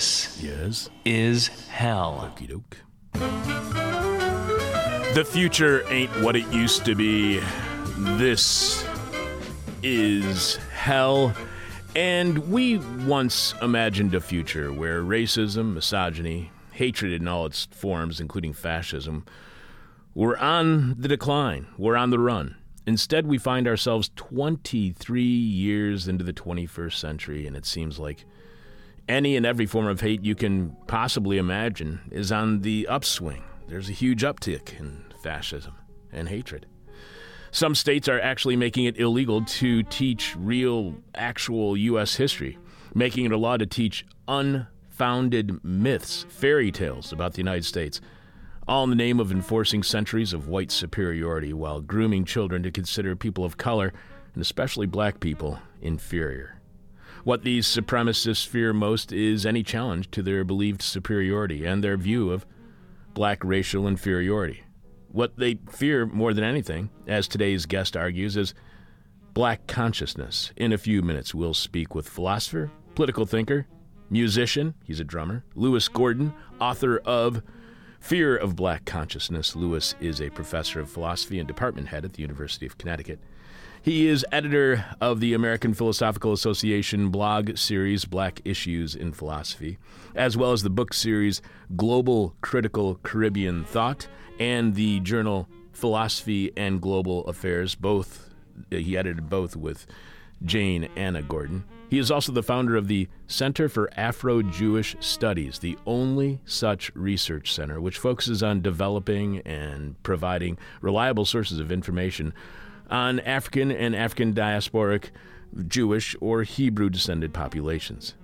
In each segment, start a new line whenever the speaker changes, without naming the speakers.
This
Yes.
is hell.
Okey doke. The future ain't what it used to be. This is hell. And we once imagined a future where racism, misogyny, hatred in all its forms, including fascism, were on the decline, were on the run. Instead, we find ourselves 23 years into the 21st century, and it seems like any and every form of hate you can possibly imagine is on the upswing. There's a huge uptick in fascism and hatred. Some states are actually making it illegal to teach real, actual U.S. history, making it a law to teach unfounded myths, fairy tales about the United States, all in the name of enforcing centuries of white superiority while grooming children to consider people of color, and especially black people, inferior. What these supremacists fear most is any challenge to their believed superiority and their view of black racial inferiority. What they fear more than anything, as today's guest argues, is black consciousness. In a few minutes, we'll speak with philosopher, political thinker, musician, he's a drummer, Lewis Gordon, author of Fear of Black Consciousness. Lewis is a professor of philosophy and department head at the University of Connecticut. He is editor of the American Philosophical Association blog series Black Issues in Philosophy, as well as the book series Global Critical Caribbean Thought and the journal Philosophy and Global Affairs. Both he edited both with Jane Anna Gordon. He is also the founder of the Center for Afro Jewish Studies, the only such research center which focuses on developing and providing reliable sources of information on African and African diasporic Jewish or Hebrew descended populations.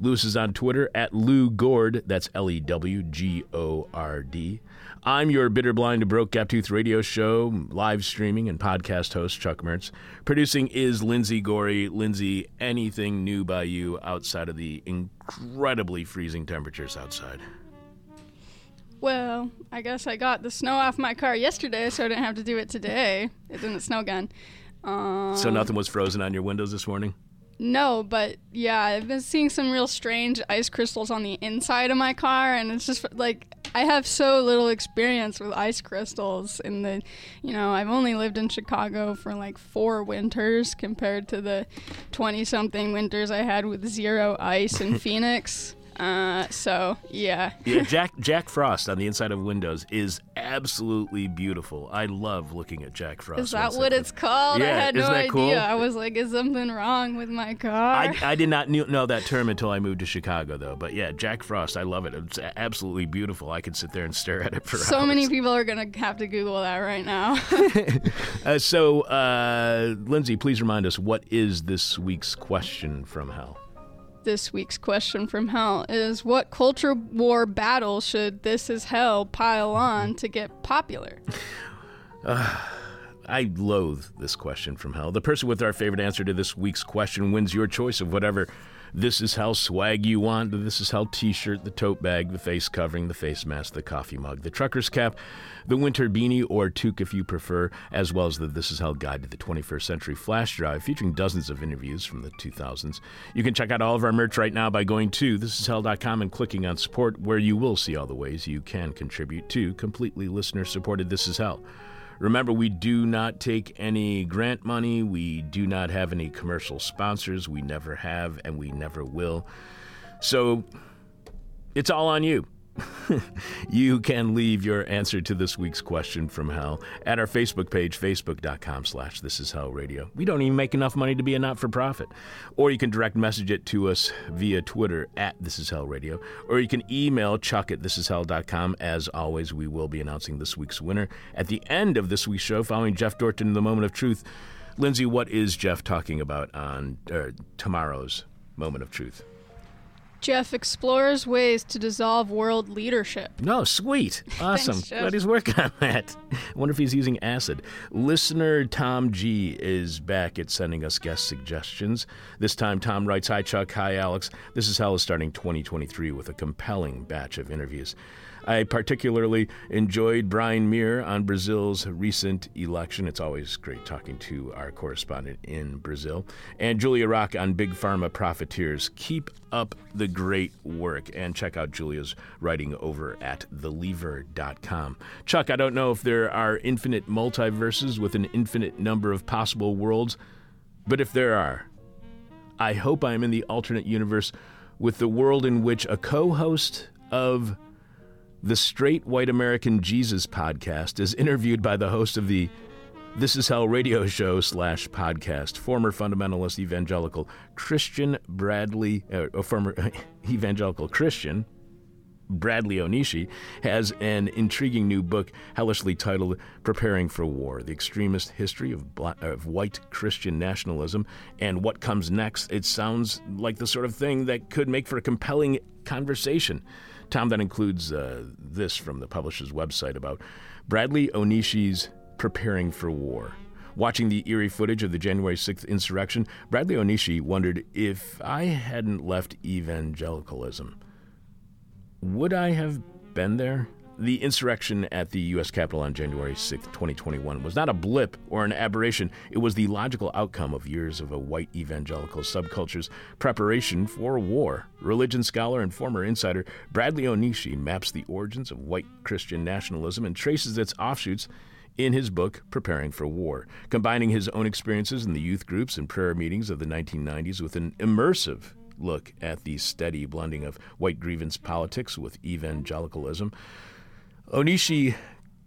Lewis is on Twitter at Lew Gord, that's L E W G O R D. I'm your bitter, blind, broke Gaptooth radio show, live streaming and podcast host, Chuck Mertz. Producing is Lindsay Gorey. Lindsay, anything new by you outside of the incredibly freezing temperatures outside?
Well, I guess I got the snow off my car yesterday, so I didn't have to do it today. It didn't snow again. Um,
so nothing was frozen on your windows this morning?
No, but yeah, I've been seeing some real strange ice crystals on the inside of my car, and it's just like I have so little experience with ice crystals. In the, you know, I've only lived in Chicago for like four winters compared to the twenty-something winters I had with zero ice in Phoenix. Uh, so yeah.
yeah, Jack Jack Frost on the inside of windows is absolutely beautiful. I love looking at Jack Frost.
Is that what it's called?
Yeah,
I had no idea.
cool?
I was like, is something wrong with my car?
I, I did not knew, know that term until I moved to Chicago, though. But yeah, Jack Frost, I love it. It's absolutely beautiful. I could sit there and stare at it for
so
hours.
many people are gonna have to Google that right now.
Uh, so, uh, Lindsay, please remind us what is this week's question from hell?
This week's question from hell is: What culture war battle should This Is Hell pile on to get popular?
I loathe this question from hell. The person with our favorite answer to this week's question wins your choice of whatever This Is how swag you want This Is how t shirt, the tote bag, the face covering, the face mask, the coffee mug, the trucker's cap, the winter beanie or toque if you prefer, as well as the This Is Hell Guide to the 21st Century flash drive featuring dozens of interviews from the 2000s. You can check out all of our merch right now by going to thisishell.com and clicking on support, where you will see all the ways you can contribute to completely listener supported This Is Hell. Remember, we do not take any grant money. We do not have any commercial sponsors. We never have, and we never will. So it's all on you. you can leave your answer to this week's question from hell at our Facebook page, facebook.com slash this is hell radio. We don't even make enough money to be a not-for-profit. Or you can direct message it to us via Twitter at this is hell radio. Or you can email chuck at thisishell.com. As always, we will be announcing this week's winner at the end of this week's show following Jeff Dorchen in the Moment of Truth. Lindsay, what is Jeff talking about on uh, tomorrow's Moment of Truth?
Jeff explores ways to dissolve world leadership.
No, sweet. Awesome.
Thanks.
Glad he's working on that. I wonder if he's using acid. Listener Tom G is back at sending us guest suggestions. This time, Tom writes Hi, Chuck. Hi, Alex. This is Hell is starting 2023 with a compelling batch of interviews. I particularly enjoyed Brian Mier on Brazil's recent election. It's always great talking to our correspondent in Brazil. And Julia Rock on Big Pharma Profiteers. Keep up the great work and check out Julia's writing over at thelever.com. Chuck, I don't know if there are infinite multiverses with an infinite number of possible worlds, but if there are, I hope I'm in the alternate universe with the world in which a co host of the Straight White American Jesus podcast is interviewed by the host of the This Is Hell radio show slash podcast, former fundamentalist evangelical Christian Bradley, uh, former evangelical Christian Bradley Onishi has an intriguing new book, hellishly titled Preparing for War The Extremist History of, Black, of, White Christian Nationalism and What Comes Next. It sounds like the sort of thing that could make for a compelling conversation. Tom, that includes uh, this from the publisher's website about Bradley Onishi's Preparing for War. Watching the eerie footage of the January 6th insurrection, Bradley Onishi wondered if I hadn't left evangelicalism would I have been there? The insurrection at the U.S. Capitol on January 6, 2021, was not a blip or an aberration. It was the logical outcome of years of a white evangelical subculture's preparation for war. Religion scholar and former insider Bradley Onishi maps the origins of white Christian nationalism and traces its offshoots in his book, Preparing for War, combining his own experiences in the youth groups and prayer meetings of the 1990s with an immersive look at the steady blending of white grievance politics with evangelicalism. Onishi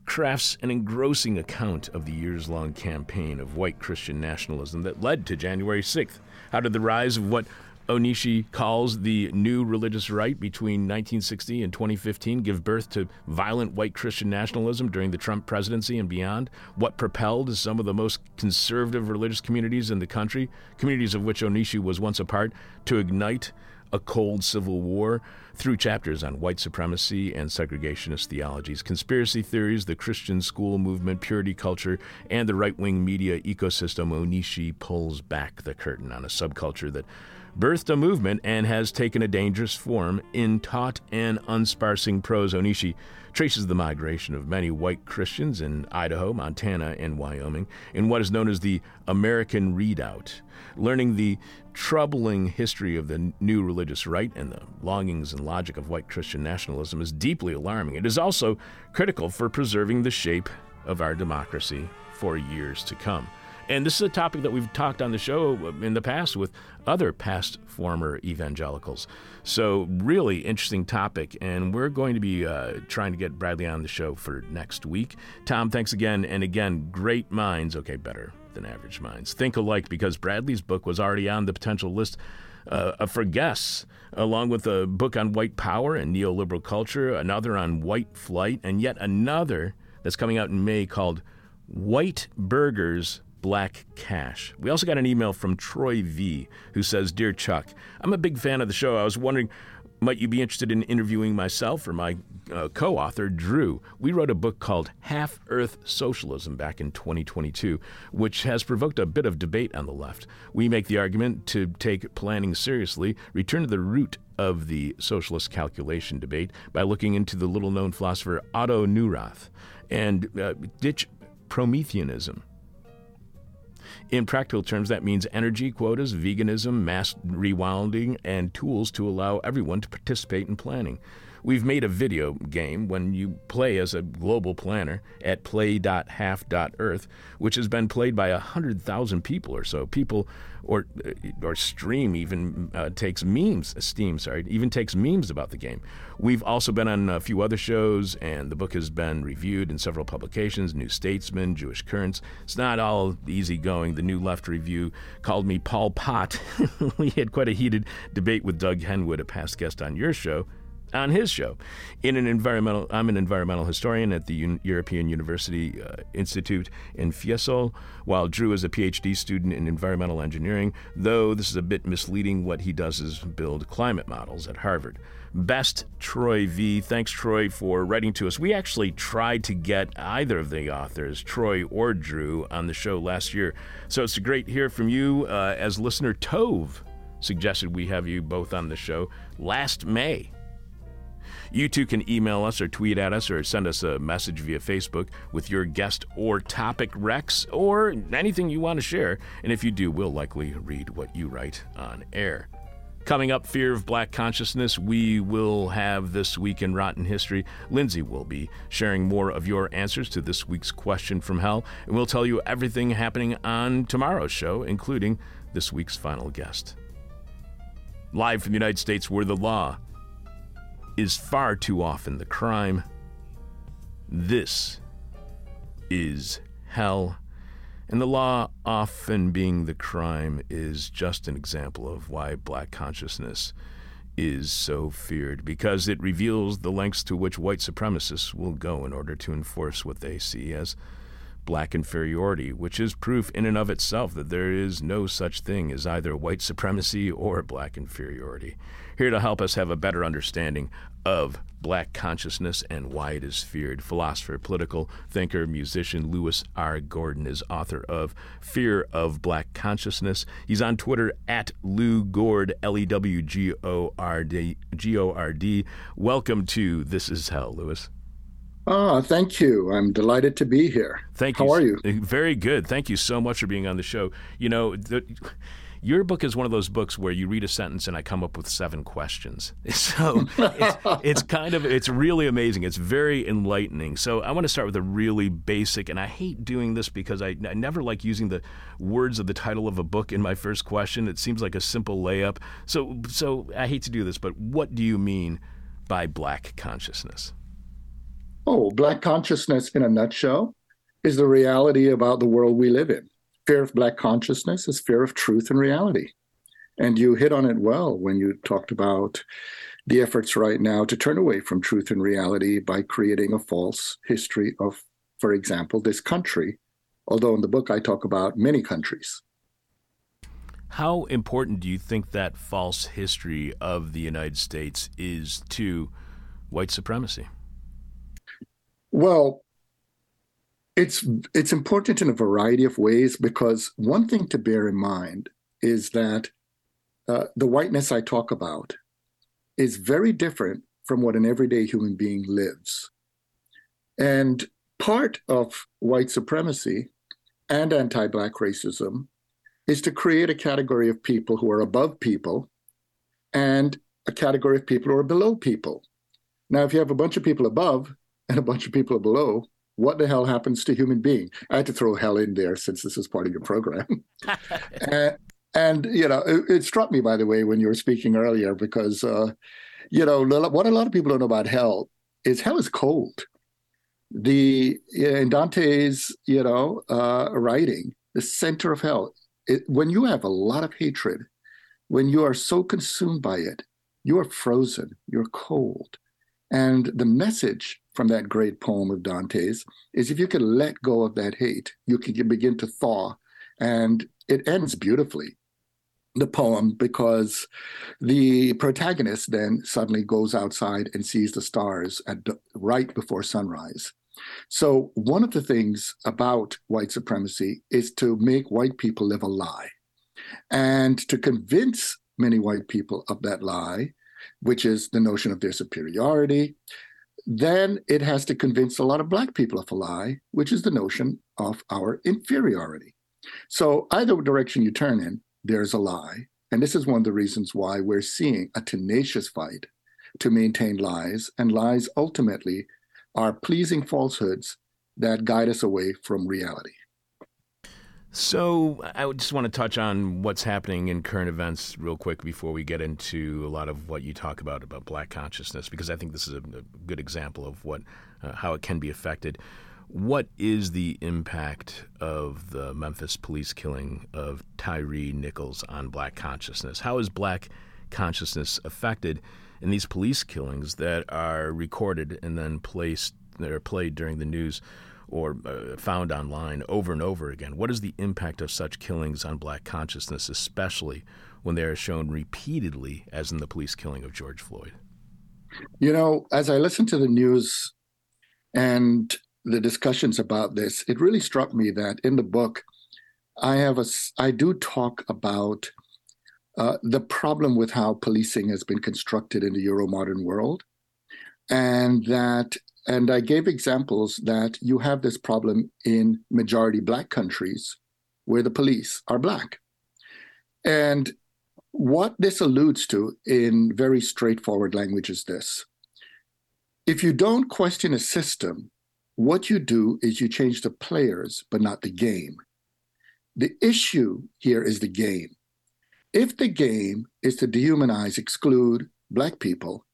crafts an engrossing account of the years long campaign of white Christian nationalism that led to January 6th. How did the rise of what Onishi calls the new religious right between 1960 and 2015 give birth to violent white Christian nationalism during the Trump presidency and beyond? What propelled some of the most conservative religious communities in the country, communities of which Onishi was once a part, to ignite a cold civil war through chapters on white supremacy and segregationist theologies, conspiracy theories, the Christian school movement, purity culture, and the right wing media ecosystem. Onishi pulls back the curtain on a subculture that birthed a movement and has taken a dangerous form in taut and unsparsing prose. Onishi traces the migration of many white Christians in Idaho, Montana, and Wyoming in what is known as the American Redoubt, learning the troubling history of the new religious right and the longings and logic of white Christian nationalism is deeply alarming. It is also critical for preserving the shape of our democracy for years to come. And this is a topic that we've talked on the show in the past with other past former evangelicals. So, really interesting topic. And we're going to be uh, trying to get Bradley on the show for next week. Tom, thanks again. And again, great minds. Okay, better than average minds. Think alike because Bradley's book was already on the potential list. Uh, for guests, along with a book on white power and neoliberal culture, another on white flight, and yet another that's coming out in May called White Burgers Black Cash. We also got an email from Troy V, who says Dear Chuck, I'm a big fan of the show. I was wondering, might you be interested in interviewing myself or my uh, co author, Drew? We wrote a book called Half Earth Socialism back in 2022, which has provoked a bit of debate on the left. We make the argument to take planning seriously, return to the root of the socialist calculation debate by looking into the little known philosopher Otto Neurath and uh, ditch Prometheanism in practical terms, that means energy quotas, veganism, mass rewilding, and tools to allow everyone to participate in planning. We've made a video game when you play as a global planner at play.half.earth, which has been played by 100,000 people or so. People or uh, or Stream even uh, takes memes, Steam, sorry, even takes memes about the game. We've also been on a few other shows, and the book has been reviewed in several publications: New Statesman, Jewish Currents. It's not all easy going. The New Left Review called me Pol Pot. we had quite a heated debate with Doug Henwood, a past guest on your show on his show. In an environmental, I'm an environmental historian at the Un- European University uh, Institute in Fiesole, while Drew is a PhD student in environmental engineering. Though this is a bit misleading, what he does is build climate models at Harvard. Best Troy V. Thanks, Troy, for writing to us. We actually tried to get either of the authors, Troy or Drew, on the show last year. So it's great to hear from you uh, as listener Tove suggested we have you both on the show last May. You too can email us or tweet at us or send us a message via Facebook with your guest or topic recs or anything you want to share. And if you do, we'll likely read what you write on air. Coming up, Fear of Black Consciousness, we will have This Week in Rotten History. Lindsay will be sharing more of your answers to this week's question from hell, and we'll tell you everything happening on tomorrow's show, including this week's final guest. Live from the United States, where the law is far too often the crime, this is hell and the law, often being the crime, is just an example of why black consciousness is so feared, because it reveals the lengths to which white supremacists will go in order to enforce what they see as black inferiority, which is proof in and of itself that there is no such thing as either white supremacy or black inferiority. Here to help us have a better understanding of black consciousness and why it is feared. Philosopher, political thinker, musician Lewis R. Gordon is author of Fear of Black Consciousness. He's on Twitter at Lew Gord, L E W G O R D. G O R D. Welcome to This Is Hell, Lewis.
Ah, thank you. I'm delighted to be here.
Thank
you. How are you?
Very good. Thank you so much for being on the show. You know, the, your book is one of those books where you read a sentence and I come up with seven questions. So it's, it's kind of it's really amazing. It's very enlightening. So I want to start with a really basic, and I hate doing this because I, I never like using the words of the title of a book in my first question. It seems like a simple layup. So so I hate to do this, but what do you mean by black consciousness?
Oh, black consciousness in a nutshell is the reality about the world we live in fear of black consciousness is fear of truth and reality. And you hit on it well when you talked about the efforts right now to turn away from truth and reality by creating a false history of, for example, this country. Although in the book I talk about many countries.
How important do you think that false history of the United States is to white supremacy?
Well, it's it's important in a variety of ways because one thing to bear in mind is that uh, the whiteness I talk about is very different from what an everyday human being lives. And part of white supremacy and anti Black racism is to create a category of people who are above people and a category of people who are below people. Now, if you have a bunch of people above and a bunch of people below, what the hell happens to human being? I had to throw hell in there since this is part of your program. and, and, you know, it, it, struck me, by the way, when you were speaking earlier, because, uh, you know, what a lot of people don't know about hell is hell is cold. The in Dante's, you know, uh, writing, the center of hell. It, when you have a lot of hatred, when you are so consumed by it, you are frozen. You're cold. And the message from that great poem of Dante's is if you can let go of that hate, you can begin to thaw. And it ends beautifully, the poem, because the protagonist then suddenly goes outside and sees the stars at right before sunrise. So, one of the things about white supremacy is to make white people live a lie and to convince many white people of that lie which is the notion of their superiority. Then it has to convince a lot of Black people of a lie, which is the notion of our inferiority. So, either direction you turn in, there's a lie. And this is one of the reasons why we're seeing a tenacious fight to maintain lies. And lies ultimately are pleasing falsehoods that guide us away from reality.
So, I just want to touch on what's happening in current events real quick before we get into a lot of what you talk about about black consciousness, because I think this is a, a good example of what uh, how it can be affected. What is the impact of the Memphis police killing of Tyre Nichols on black consciousness? How is black consciousness affected in these police killings that are recorded and then placed that are played during the news? Or uh, found online over and over again. What is the impact of such killings on black consciousness, especially when they are shown repeatedly, as in the police killing of George Floyd?
You know, as I listened to the news and the discussions about this, it really struck me that in the book, I have a, I do talk about uh, the problem with how policing has been constructed in the Euro modern world, and that and I gave examples that you have this problem in majority black countries where the police are black. And what this alludes to in very straightforward language is this if you don't question a system, what you do is you change the players, but not the game. The issue here is the game. If the game is to dehumanize, exclude Black people,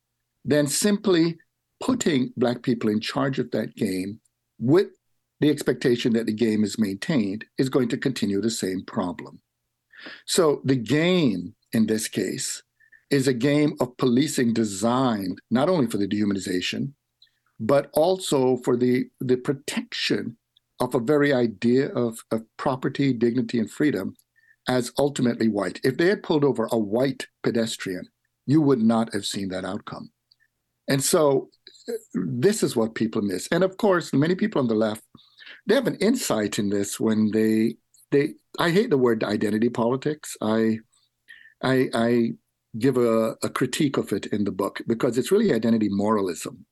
then simply putting Black people in charge of that game with the expectation that the game is maintained is going to continue the same problem. So the game in this case is a game of policing designed not only for the dehumanization, but also for the, the protection of a very idea of, of property, dignity, and freedom as ultimately white. If they had pulled over a white pedestrian, you would not have seen that outcome. And so this is what people miss. And of course, many people on the left, they have an insight in this when they they I hate the word identity politics. I I, I give a, a critique of it in the book because it's really identity moralism.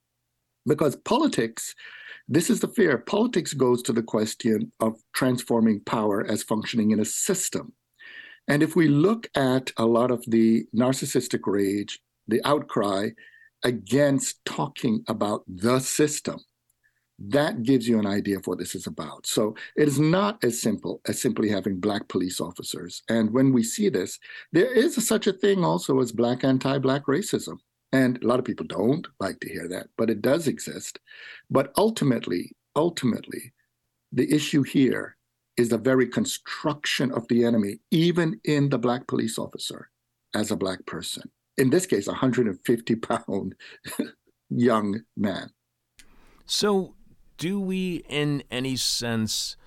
Because politics, this is the fear. Politics goes to the question of transforming power as functioning in a system. And if we look at a lot of the narcissistic rage, the outcry against talking about the system, that gives you an idea of what this is about. So it is not as simple as simply having black police officers. And when we see this, there is a, such a thing also as black anti-black racism. And a lot of people don't like to hear that, but it does exist. But ultimately, ultimately, the issue here is the very construction of the enemy, even in the black police officer as a black person. In this case, a 150 pound young man.
So do we, in any sense,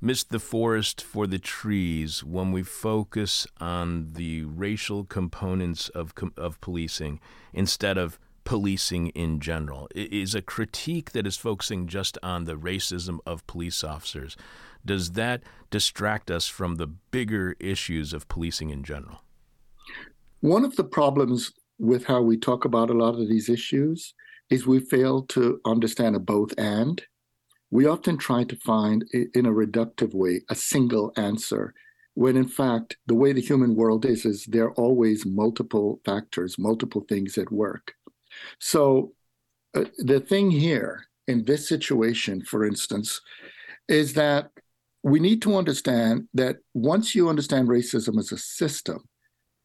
miss the forest for the trees when we focus on the racial components of of policing instead of policing in general? Is a critique that is focusing just on the racism of police officers does that distract us from the bigger issues of policing in general?
One of the problems with how we talk about a lot of these issues is we fail to understand a both and. We often try to find, in a reductive way, a single answer, when in fact, the way the human world is, is there are always multiple factors, multiple things at work. So uh, the thing here in this situation, for instance, is that we need to understand that once you understand racism as a system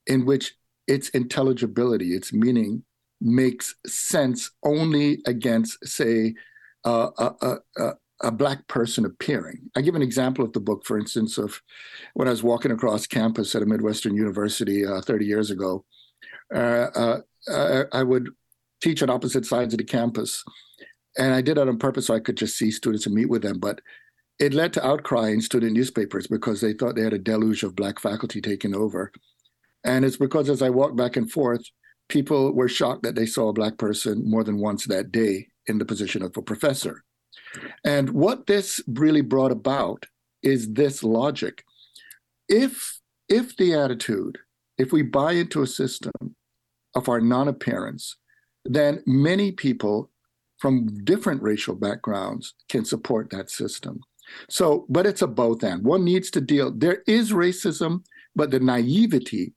in which its intelligibility, its meaning makes sense only against, say, uh, a, a, a, black person appearing. I give an example of the book, for instance, of when I was walking across campus at a Midwestern university uh, 30 years ago. Uh, uh I would teach on opposite sides of the campus, and I did that on purpose so I could just see students and meet with them. But it led to outcry in student newspapers because they thought they had a deluge of black faculty taking over. And it's because as I walked back and forth, people were shocked that they saw a black person more than once that day in the position of a professor. And what this really brought about is this logic. If if the attitude, if we buy into a system of our non-appearance, then many people from different racial backgrounds can support that system. So, but it's a both and. One needs to deal, there is racism, but the naivety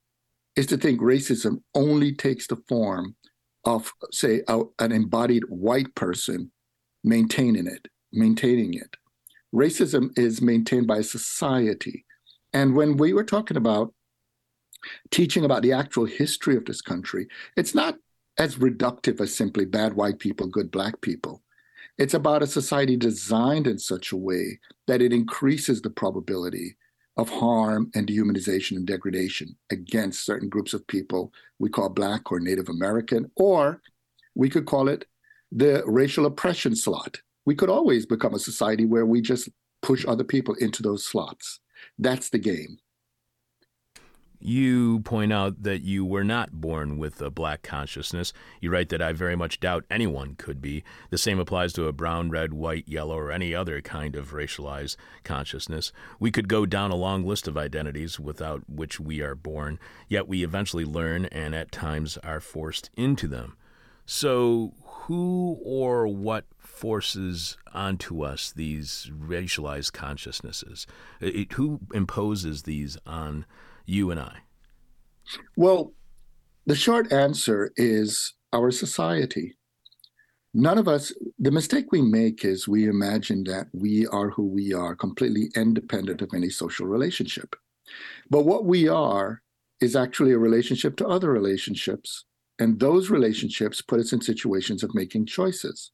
is to think racism only takes the form of, say, a, an embodied white person maintaining it, maintaining it. Racism is maintained by society. And when we were talking about teaching about the actual history of this country, it's not as reductive as simply bad white people, good black people. It's about a society designed in such a way that it increases the probability of harm and dehumanization and degradation against certain groups of people we call Black or Native American, or we could call it the racial oppression slot. We could always become a society where we just push other people into those slots. That's the game.
You point out that you were not born with a black consciousness. You write that I very much doubt anyone could be. The same applies to a brown, red, white, yellow, or any other kind of racialized consciousness. We could go down a long list of identities without which we are born, yet we eventually learn and at times are forced into them. So, who or what forces onto us these racialized consciousnesses? It, who imposes these on you and I?
Well, the short answer is our society. None of us, the mistake we make is we imagine that we are who we are, completely independent of any social relationship. But what we are is actually a relationship to other relationships. And those relationships put us in situations of making choices.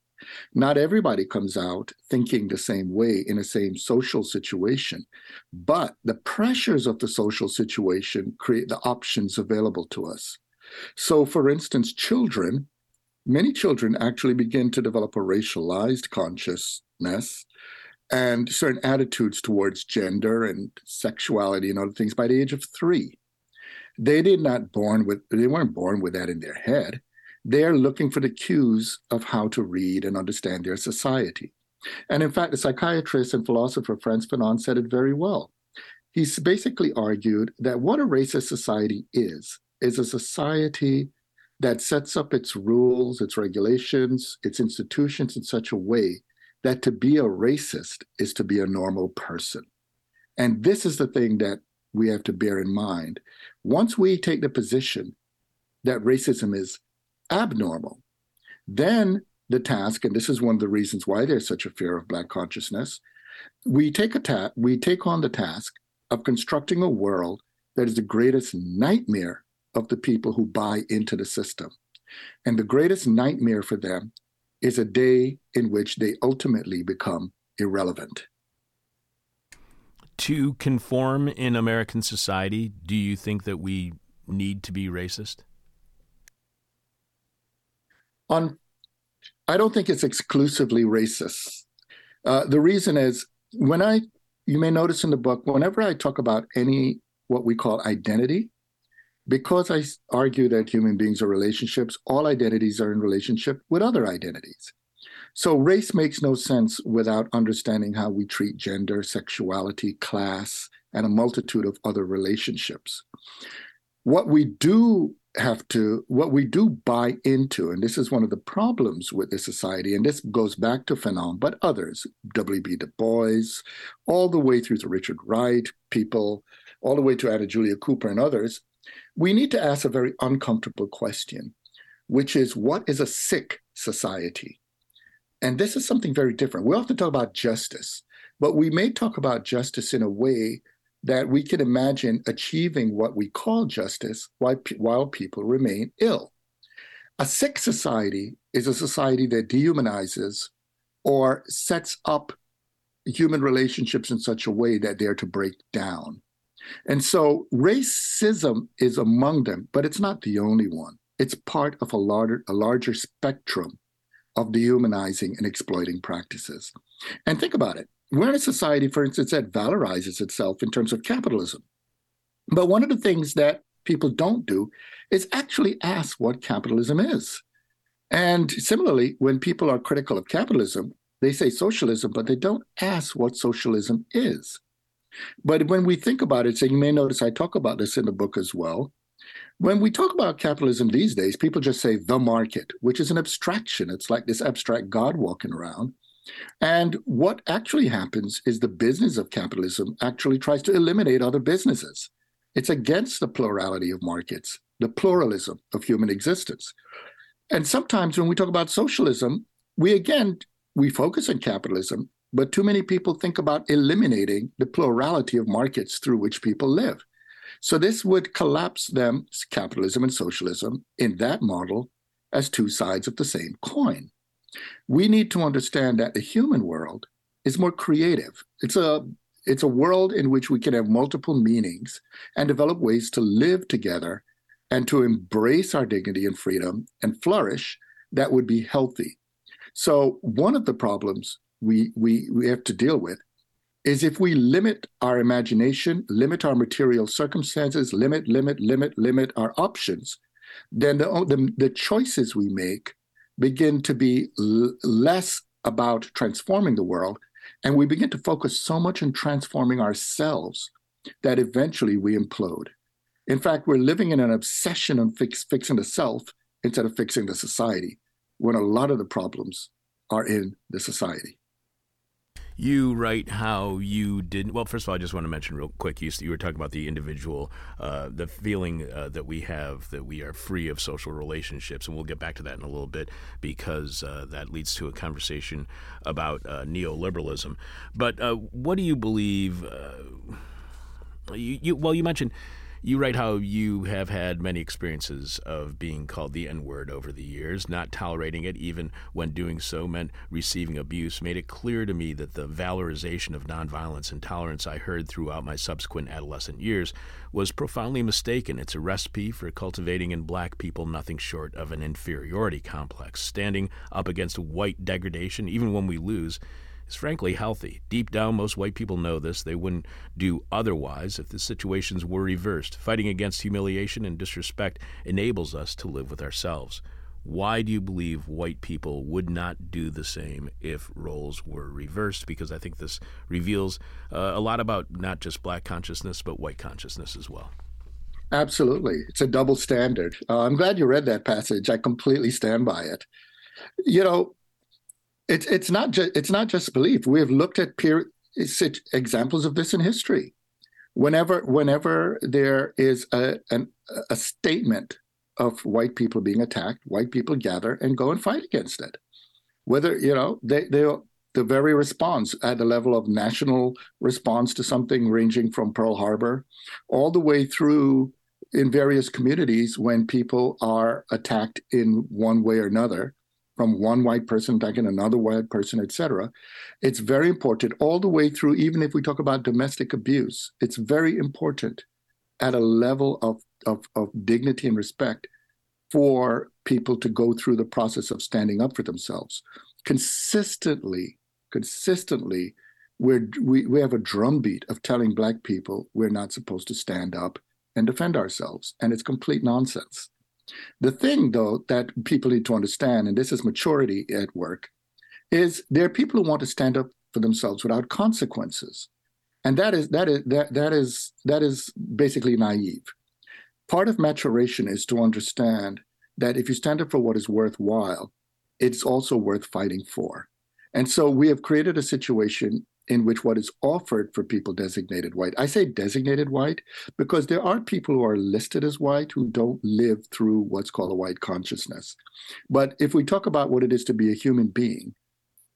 Not everybody comes out thinking the same way in the same social situation, but the pressures of the social situation create the options available to us. So, for instance, children many children actually begin to develop a racialized consciousness and certain attitudes towards gender and sexuality and other things by the age of three. They did not born with they weren't born with that in their head. They're looking for the cues of how to read and understand their society. And in fact, the psychiatrist and philosopher Frantz Fanon said it very well. He's basically argued that what a racist society is, is a society that sets up its rules, its regulations, its institutions in such a way that to be a racist is to be a normal person. And this is the thing that we have to bear in mind. Once we take the position that racism is abnormal, then the task, and this is one of the reasons why there's such a fear of Black consciousness, we take a ta- we take on the task of constructing a world that is the greatest nightmare of the people who buy into the system. And the greatest nightmare for them is a day in which they ultimately become irrelevant.
To conform in American society, do you think that we need to be racist?
On, I don't think it's exclusively racist. Uh, the reason is when I, you may notice in the book, whenever I talk about any what we call identity, because I argue that human beings are relationships, all identities are in relationship with other identities. So race makes no sense without understanding how we treat gender, sexuality, class, and a multitude of other relationships. What we do have to, what we do buy into, and this is one of the problems with this society, and this goes back to Fanon, but others, W.B. Du Bois, all the way through to Richard Wright, people, all the way to Anna Julia Cooper and others, we need to ask a very uncomfortable question, which is what is a sick society? And this is something very different. We often talk about justice, but we may talk about justice in a way that we can imagine achieving what we call justice while, while people remain ill. A sick society is a society that dehumanizes or sets up human relationships in such a way that they're to break down. And so racism is among them, but it's not the only one. It's part of a larger, a larger spectrum of dehumanizing and exploiting practices. And think about it. We're in a society, for instance, that valorizes itself in terms of capitalism. But one of the things that people don't do is actually ask what capitalism is. And similarly, when people are critical of capitalism, they say socialism, but they don't ask what socialism is. But when we think about it, so you may notice I talk about this in the book as well. When we talk about capitalism these days, people just say the market, which is an abstraction. It's like this abstract God walking around. And what actually happens is the business of capitalism actually tries to eliminate other businesses. It's against the plurality of markets, the pluralism of human existence. And sometimes when we talk about socialism, we again we focus on capitalism but too many people think about eliminating the plurality of markets through which people live. So this would collapse them, capitalism and socialism, in that model as two sides of the same coin. We need to understand that the human world is more creative. It's a it's a world in which we can have multiple meanings and develop ways to live together and to embrace our dignity and freedom and flourish that would be healthy. So one of the problems we, we, we have to deal with is if we limit our imagination, limit our material circumstances, limit, limit, limit, limit our options, then the, the, the choices we make begin to be l- less about transforming the world. And we begin to focus so much on transforming ourselves that eventually we implode. In fact, we're living in an obsession on fix, fixing the self instead of fixing the society. when a lot of the problems are in the society
you write how you didn't. well first of all i just want to mention real quick you, you were talking about the individual uh, the feeling uh, that we have that we are free of social relationships and we'll get back to that in a little bit because uh, that leads to a conversation about uh, neoliberalism but uh, what do you believe uh, you, you, well you mentioned you write how you have had many experiences of being called the N word over the years, not tolerating it, even when doing so meant receiving abuse, made it clear to me that the valorization of nonviolence and tolerance I heard throughout my subsequent adolescent years was profoundly mistaken. It's a recipe for cultivating in black people nothing short of an inferiority complex, standing up against white degradation, even when we lose is frankly healthy. Deep down, most white people know this. They wouldn't do otherwise if the situations were reversed. Fighting against humiliation and disrespect enables us to live with ourselves. Why do you believe white people would not do the same if roles were reversed? Because I think this reveals uh, a lot about not just black consciousness, but white consciousness as well.
Absolutely. It's a double standard. Uh, I'm glad you read that passage. I completely stand by it. You know, it's it's not just it's not just belief. We have looked at peer examples of this in history. Whenever whenever there is a an, a statement of white people being attacked, white people gather and go and fight against it. Whether you know they they the very response at the level of national response to something ranging from Pearl Harbor, all the way through in various communities when people are attacked in one way or another from one white person attacking another white person, etc. It's very important all the way through, even if we talk about domestic abuse, it's very important at a level of, of, of dignity and respect for people to go through the process of standing up for themselves. Consistently, consistently, we're, we, we have a drumbeat of telling Black people we're not supposed to stand up and defend ourselves. And it's complete nonsense. The thing, though, that people need to understand, and this is maturity at work, is there are people who want to stand up for themselves without consequences, and that is that is that that is that is basically naive. Part of maturation is to understand that if you stand up for what is worthwhile, it's also worth fighting for. And so we have created a situation in which what is offered for people designated white. I say designated white because there are people who are listed as white who don't live through what's called a white consciousness. But if we talk about what it is to be a human being,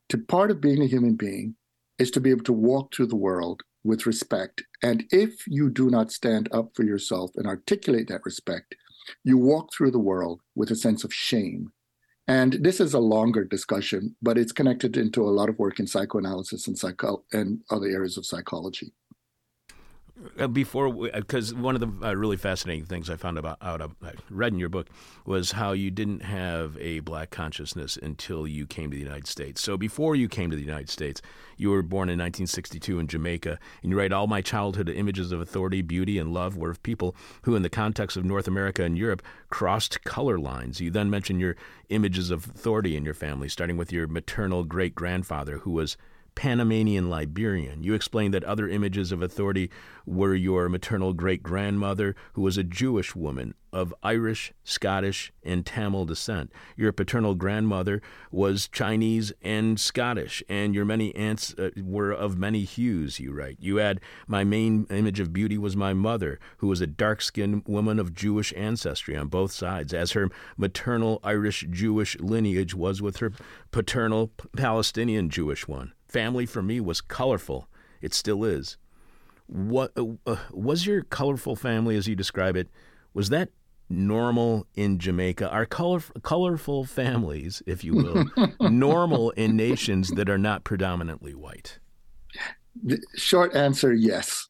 to part of being a human being is to be able to walk through the world with respect. And if you do not stand up for yourself and articulate that respect, you walk through the world with a sense of shame and this is a longer discussion, but it's connected into a lot of work in psychoanalysis and psycho and other areas of psychology.
Uh, before, because uh, one of the uh, really fascinating things I found about out of I read in your book was how you didn't have a black consciousness until you came to the United States. So before you came to the United States, you were born in 1962 in Jamaica, and you write all my childhood images of authority, beauty, and love were of people who, in the context of North America and Europe, crossed color lines. You then mention your images of authority in your family, starting with your maternal great grandfather, who was Panamanian Liberian. You explained that other images of authority were your maternal great grandmother, who was a Jewish woman of Irish, Scottish, and Tamil descent. Your paternal grandmother was Chinese and Scottish, and your many aunts uh, were of many hues, you write. You add, My main image of beauty was my mother, who was a dark skinned woman of Jewish ancestry on both sides, as her maternal Irish Jewish lineage was with her paternal Palestinian Jewish one. Family for me was colorful. It still is. What uh, uh, was your colorful family, as you describe it? Was that normal in Jamaica? Are color, colorful families, if you will, normal in nations that are not predominantly white?
The short answer: yes.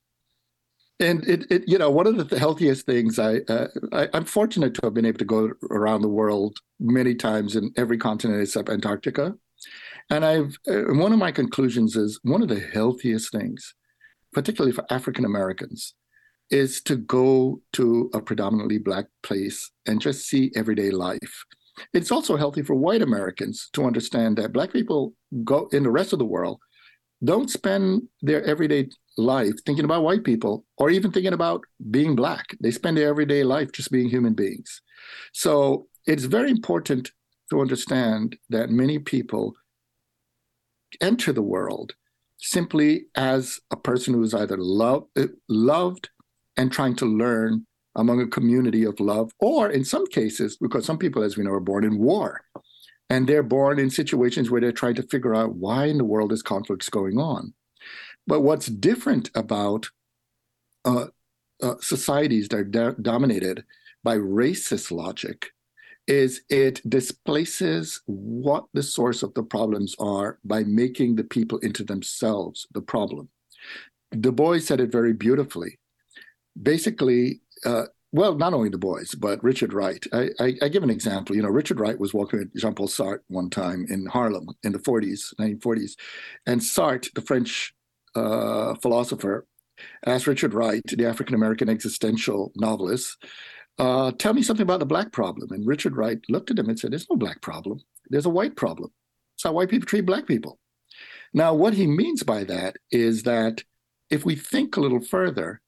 And it, it, you know, one of the healthiest things I, uh, I, I'm fortunate to have been able to go around the world many times in every continent except Antarctica. And I've uh, one of my conclusions is one of the healthiest things, particularly for African Americans, is to go to a predominantly black place and just see everyday life. It's also healthy for white Americans to understand that black people go in the rest of the world don't spend their everyday life thinking about white people or even thinking about being black. They spend their everyday life just being human beings. So it's very important to understand that many people enter the world simply as a person who is either love, loved and trying to learn among a community of love, or in some cases, because some people, as we know, are born in war. And they're born in situations where they're trying to figure out why in the world is conflicts going on. But what's different about uh, uh, societies that are do- dominated by racist logic is it displaces what the source of the problems are by making the people into themselves the problem. Du Bois said it very beautifully. Basically, uh, well, not only Du Bois, but Richard Wright. I, I, I, give an example. You know, Richard Wright was walking with Jean Paul Sartre one time in Harlem in the 40s, 1940s. And Sartre, the French uh, philosopher, asked Richard Wright, the African American existential novelist, uh, tell me something about the black problem. And Richard Wright looked at him and said, There's no black problem. There's a white problem. It's how white people treat black people. Now, what he means by that is that if we think a little further,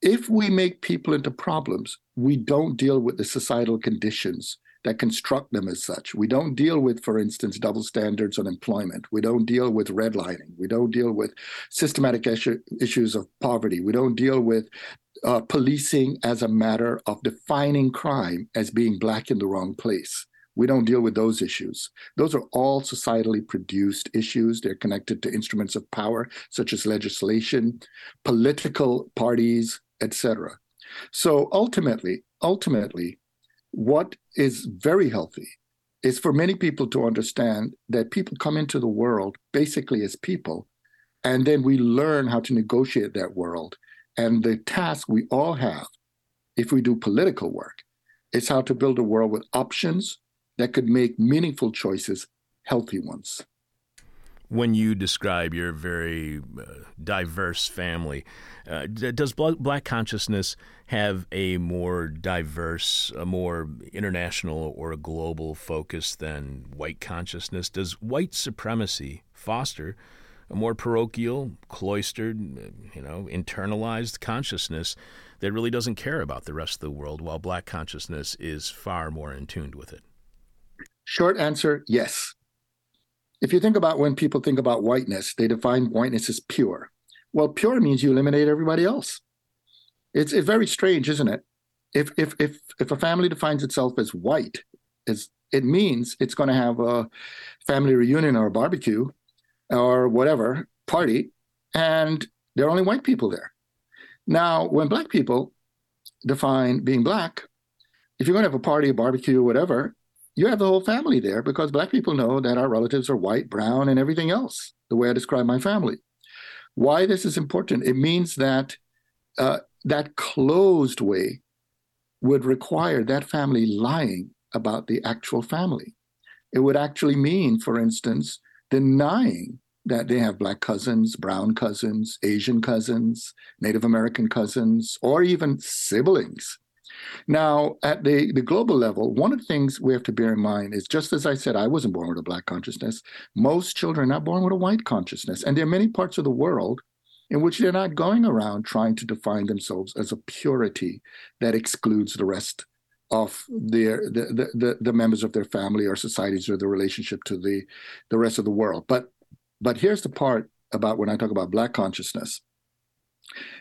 if we make people into problems, we don't deal with the societal conditions that construct them as such. We don't deal with, for instance, double standards on employment. We don't deal with redlining. We don't deal with systematic issue, issues of poverty. We don't deal with uh, policing as a matter of defining crime as being black in the wrong place. We don't deal with those issues. Those are all societally produced issues. They're connected to instruments of power, such as legislation, political parties, etc. So ultimately, ultimately, what is very healthy is for many people to understand that people come into the world basically as people, and then we learn how to negotiate that world and the task we all have, if we do political work, is how to build a world with options that could make meaningful choices healthy ones.
When you describe your very uh, diverse family, uh, does black consciousness have a more diverse, a more international or a global focus than white consciousness? Does white supremacy foster a more parochial, cloistered, you know, internalized consciousness that really doesn't care about the rest of the world, while black consciousness is far more in tune with it?
Short answer yes. If you think about when people think about whiteness, they define whiteness as pure. Well, pure means you eliminate everybody else. It's, it's very strange, isn't it? If, if, if, if a family defines itself as white, is it means it's going to have a family reunion or a barbecue or whatever party, and there are only white people there. Now, when black people define being black, if you're going to have a party, a barbecue, whatever, you have the whole family there because black people know that our relatives are white, brown, and everything else, the way I describe my family. Why this is important? It means that uh, that closed way would require that family lying about the actual family. It would actually mean, for instance, denying that they have black cousins, brown cousins, Asian cousins, Native American cousins, or even siblings. Now, at the, the global level, one of the things we have to bear in mind is just as I said, I wasn't born with a black consciousness, most children are not born with a white consciousness. And there are many parts of the world in which they're not going around trying to define themselves as a purity that excludes the rest of their the, the, the members of their family or societies or the relationship to the the rest of the world. But but here's the part about when I talk about black consciousness.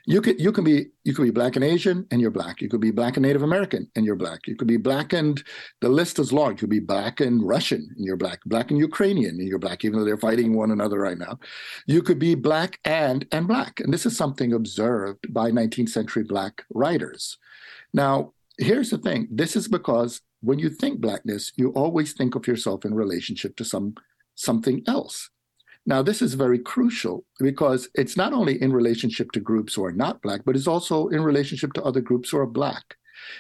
You could you can be you could be black and Asian and you're black. You could be black and Native American and you're black. You could be black and the list is large. You could be black and Russian and you're black. Black and Ukrainian and you're black, even though they're fighting one another right now. You could be black and and black. And this is something observed by 19th century black writers. Now, here's the thing this is because when you think blackness you always think of yourself in relationship to some something else now this is very crucial because it's not only in relationship to groups who are not black but it's also in relationship to other groups who are black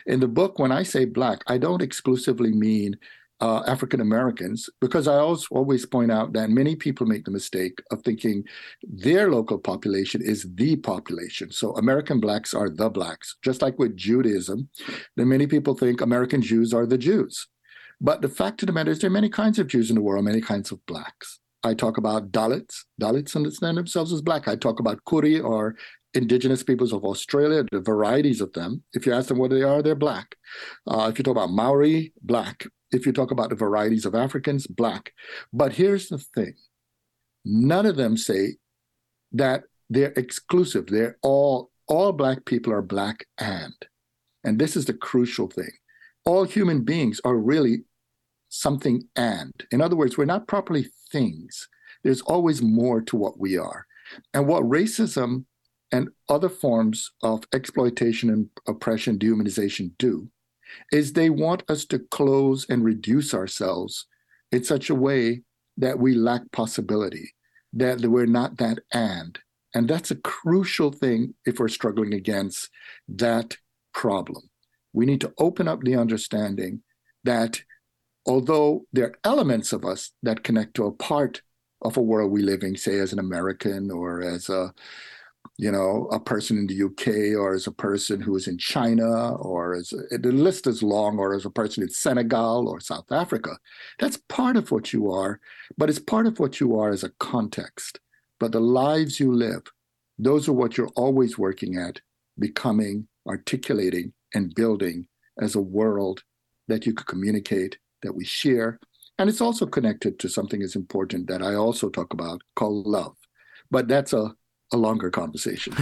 in the book when i say black i don't exclusively mean uh, African Americans, because I always, always point out that many people make the mistake of thinking their local population is the population. So American blacks are the blacks, just like with Judaism. Then many people think American Jews are the Jews. But the fact of the matter is, there are many kinds of Jews in the world, many kinds of blacks. I talk about Dalits. Dalits understand themselves as black. I talk about Koori or indigenous peoples of Australia, the varieties of them. If you ask them what they are, they're black. Uh, if you talk about Maori, black. If you talk about the varieties of Africans, black. But here's the thing none of them say that they're exclusive. They're all, all black people are black and. And this is the crucial thing. All human beings are really something and. In other words, we're not properly things. There's always more to what we are. And what racism and other forms of exploitation and oppression, dehumanization do is they want us to close and reduce ourselves in such a way that we lack possibility, that we're not that and. And that's a crucial thing if we're struggling against that problem. We need to open up the understanding that although there are elements of us that connect to a part of a world we live in, say as an American or as a you know, a person in the UK or as a person who is in China or as a, the list is long or as a person in Senegal or South Africa. That's part of what you are, but it's part of what you are as a context. But the lives you live, those are what you're always working at, becoming, articulating, and building as a world that you could communicate, that we share. And it's also connected to something as important that I also talk about called love. But that's a a longer conversation.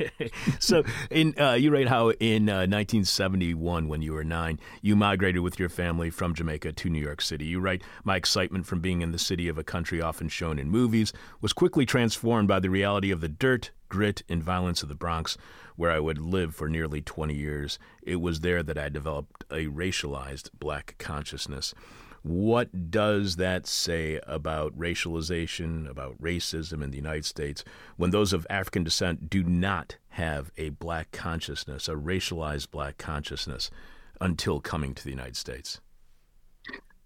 so, in uh, you write how in uh, 1971, when you were nine, you migrated with your family from Jamaica to New York City. You write, "My excitement from being in the city of a country often shown in movies was quickly transformed by the reality of the dirt, grit, and violence of the Bronx." Where I would live for nearly 20 years. It was there that I developed a racialized black consciousness. What does that say about racialization, about racism in the United States when those of African descent do not have a black consciousness, a racialized black consciousness, until coming to the United States?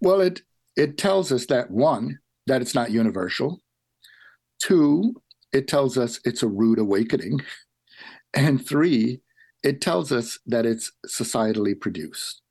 Well, it it tells us that one, that it's not universal. Two, it tells us it's a rude awakening. And three, it tells us that it's societally produced.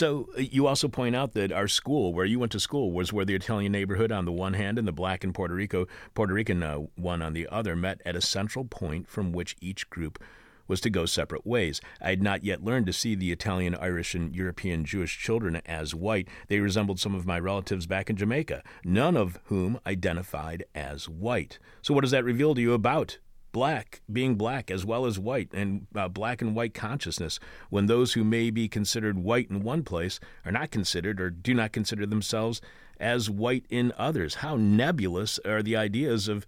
So uh, you also point out that our school, where you went to school, was where the Italian neighborhood on the one hand and the black and Puerto Rico, Puerto Rican uh, one on the other met at a central point from which each group was to go separate ways. I had not yet learned to see the Italian, Irish, and European Jewish children as white. They resembled some of my relatives back in Jamaica, none of whom identified as white. So, what does that reveal to you about black being black as well as white and uh, black and white consciousness when those who may be considered white in one place are not considered or do not consider themselves as white in others. How nebulous are the ideas of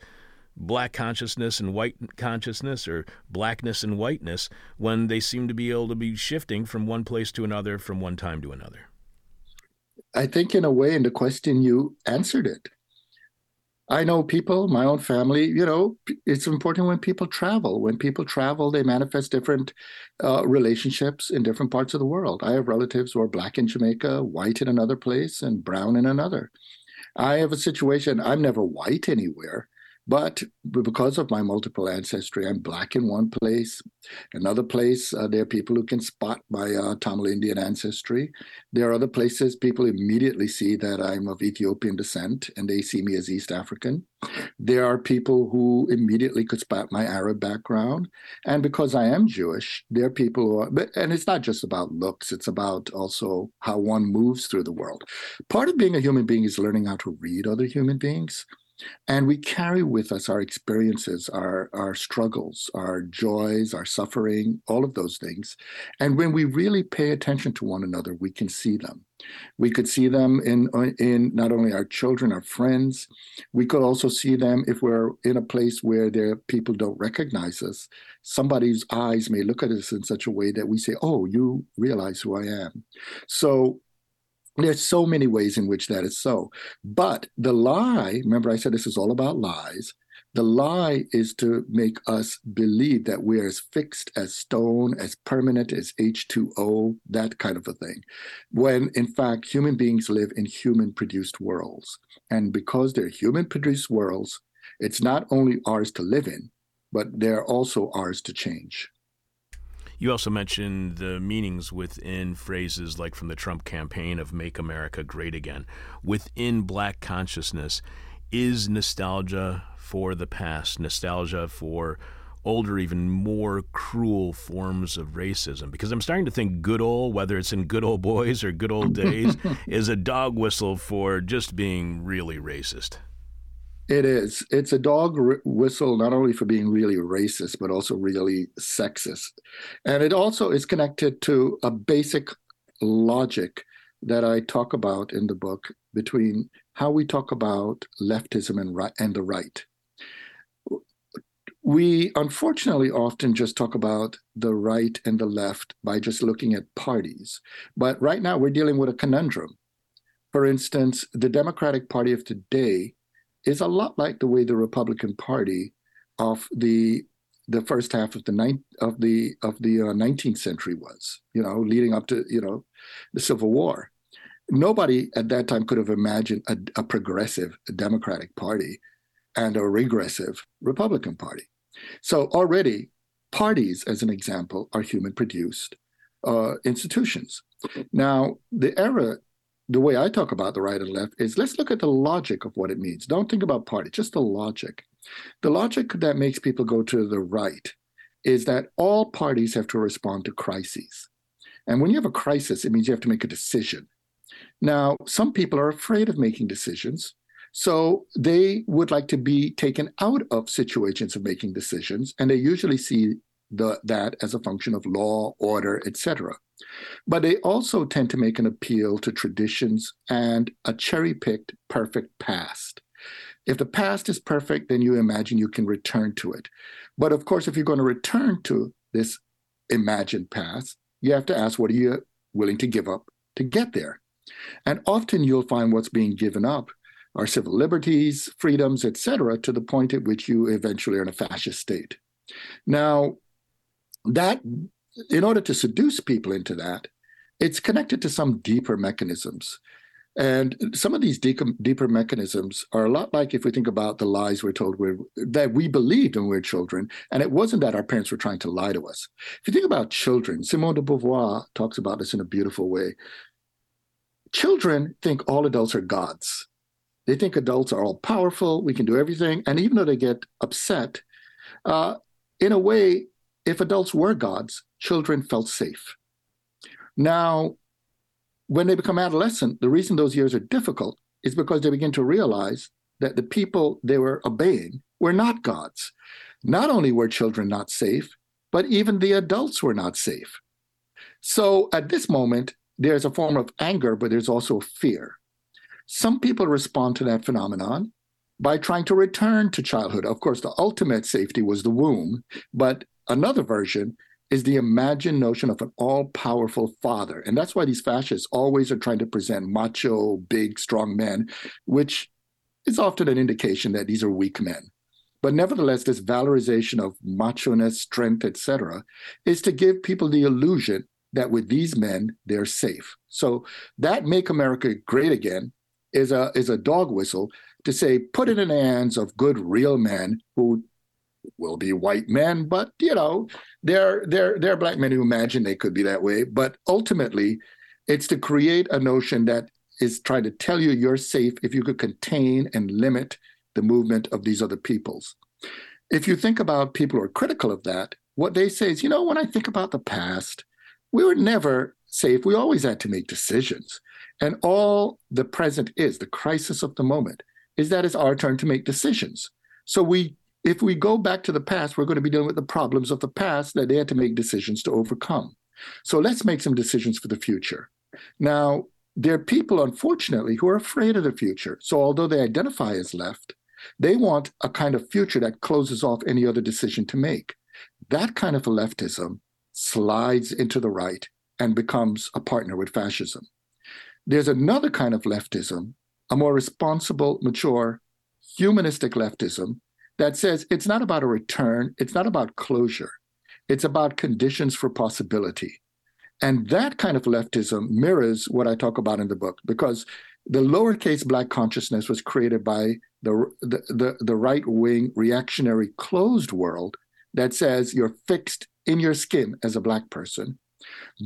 black consciousness and white consciousness or blackness and whiteness when they seem to be able to be shifting from one place to another from one time to another?
I think in a way in the question you answered it I know people, my own family, you know, it's important when people travel. When people travel, they manifest different uh, relationships in different parts of the world. I have relatives who are black in Jamaica, white in another place, and brown in another. I have a situation, I'm never white anywhere, but because of my multiple ancestry, I'm black in one place. Another place, uh, there are people who can spot my uh, Tamil Indian ancestry. There are other places people immediately see that I'm of Ethiopian descent and they see me as East African. There are people who immediately could spot my Arab background. And because I am Jewish, there are people who are, but, and it's not just about looks, it's about also how one moves through the world. Part of being a human being is learning how to read other human beings. And we carry with us our experiences, our, our struggles, our joys, our suffering, all of those things. And when we really pay attention to one another, we can see them. We could see them in, in not only our children, our friends, we could also see them if we're in a place where there people don't recognize us. Somebody's eyes may look at us in such a way that we say, Oh, you realize who I am. So there's so many ways in which that is so. But the lie, remember I said this is all about lies. The lie is to make us believe that we're as fixed as stone, as permanent as H2O, that kind of a thing. When in fact, human beings live in human produced worlds. And because they're human produced worlds, it's not only ours to live in, but they're also ours to change.
You also mentioned the meanings within phrases like from the Trump campaign of Make America Great Again. Within black consciousness, is nostalgia for the past, nostalgia for older, even more cruel forms of racism? Because I'm starting to think good old, whether it's in good old boys or good old days, is a dog whistle for just being really racist.
It is. It's a dog whistle not only for being really racist, but also really sexist. And it also is connected to a basic logic that I talk about in the book between how we talk about leftism and, right, and the right. We unfortunately often just talk about the right and the left by just looking at parties. But right now we're dealing with a conundrum. For instance, the Democratic Party of today is a lot like the way the Republican Party of the the first half of the ninth of the of the uh, 19th century was, you know, leading up to you know the Civil War. Nobody at that time could have imagined a, a progressive Democratic Party and a regressive Republican Party. So already, parties, as an example, are human produced uh, institutions. Now, the era the way I talk about the right and left is let's look at the logic of what it means. Don't think about party, just the logic. The logic that makes people go to the right is that all parties have to respond to crises. And when you have a crisis, it means you have to make a decision. Now, some people are afraid of making decisions. So they would like to be taken out of situations of making decisions, and they usually see the, that as a function of law, order, etc. But they also tend to make an appeal to traditions and a cherry picked perfect past. If the past is perfect, then you imagine you can return to it. But of course, if you're going to return to this imagined past, you have to ask what are you willing to give up to get there? And often you'll find what's being given up are civil liberties, freedoms, etc., to the point at which you eventually are in a fascist state. Now, that in order to seduce people into that, it's connected to some deeper mechanisms. And some of these deeper, deeper mechanisms are a lot like if we think about the lies we're told we're, that we believed when we were children. And it wasn't that our parents were trying to lie to us. If you think about children, Simone de Beauvoir talks about this in a beautiful way. Children think all adults are gods. They think adults are all powerful, we can do everything. And even though they get upset, uh, in a way, if adults were gods, children felt safe. Now, when they become adolescent, the reason those years are difficult is because they begin to realize that the people they were obeying were not gods. Not only were children not safe, but even the adults were not safe. So at this moment, there's a form of anger, but there's also fear. Some people respond to that phenomenon by trying to return to childhood. Of course, the ultimate safety was the womb, but another version is the imagined notion of an all powerful father. And that's why these fascists always are trying to present macho, big, strong men, which is often an indication that these are weak men. But nevertheless, this valorization of macho ness, strength, etc., is to give people the illusion that with these men, they're safe. So that make America great again is a is a dog whistle to say put it in the hands of good real men who will be white men, but you know, they're they're they're black men who imagine they could be that way. But ultimately, it's to create a notion that is trying to tell you you're safe if you could contain and limit the movement of these other peoples. If you think about people who are critical of that, what they say is, you know, when I think about the past, we were never safe. We always had to make decisions. And all the present is, the crisis of the moment, is that it's our turn to make decisions. So we if we go back to the past, we're going to be dealing with the problems of the past that they had to make decisions to overcome. So let's make some decisions for the future. Now, there are people, unfortunately, who are afraid of the future. So although they identify as left, they want a kind of future that closes off any other decision to make. That kind of leftism slides into the right and becomes a partner with fascism. There's another kind of leftism, a more responsible, mature, humanistic leftism that says it's not about a return, it's not about closure, it's about conditions for possibility. And that kind of leftism mirrors what I talk about in the book because the lowercase black consciousness was created by the, the, the, the right wing reactionary closed world that says you're fixed in your skin as a black person.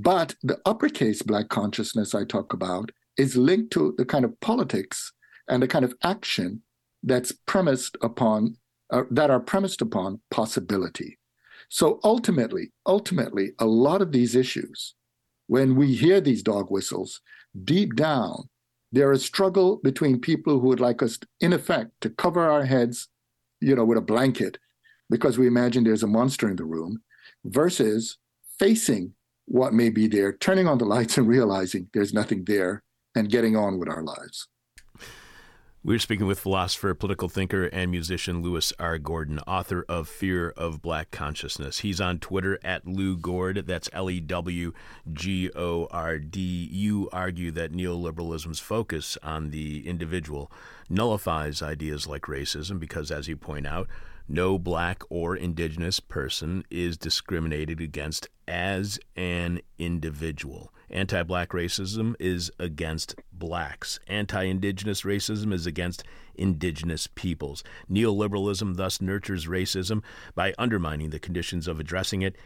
But the uppercase black consciousness I talk about is linked to the kind of politics and the kind of action that's premised upon uh, that are premised upon possibility. So ultimately, ultimately, a lot of these issues, when we hear these dog whistles, deep down, there is a struggle between people who would like us, in effect, to cover our heads, you know, with a blanket because we imagine there's a monster in the room, versus facing what may be there, turning on the lights and realizing there's nothing there, and getting on with our lives.
We're speaking with philosopher, political thinker, and musician Lewis R. Gordon, author of Fear of Black Consciousness. He's on Twitter at Lew Gord. That's L E W G O R D. You argue that neoliberalism's focus on the individual nullifies ideas like racism because, as you point out, no black or indigenous person is discriminated against as an individual. Anti black racism is against blacks. Anti indigenous racism is against indigenous peoples. Neoliberalism thus nurtures racism by undermining the conditions of addressing it.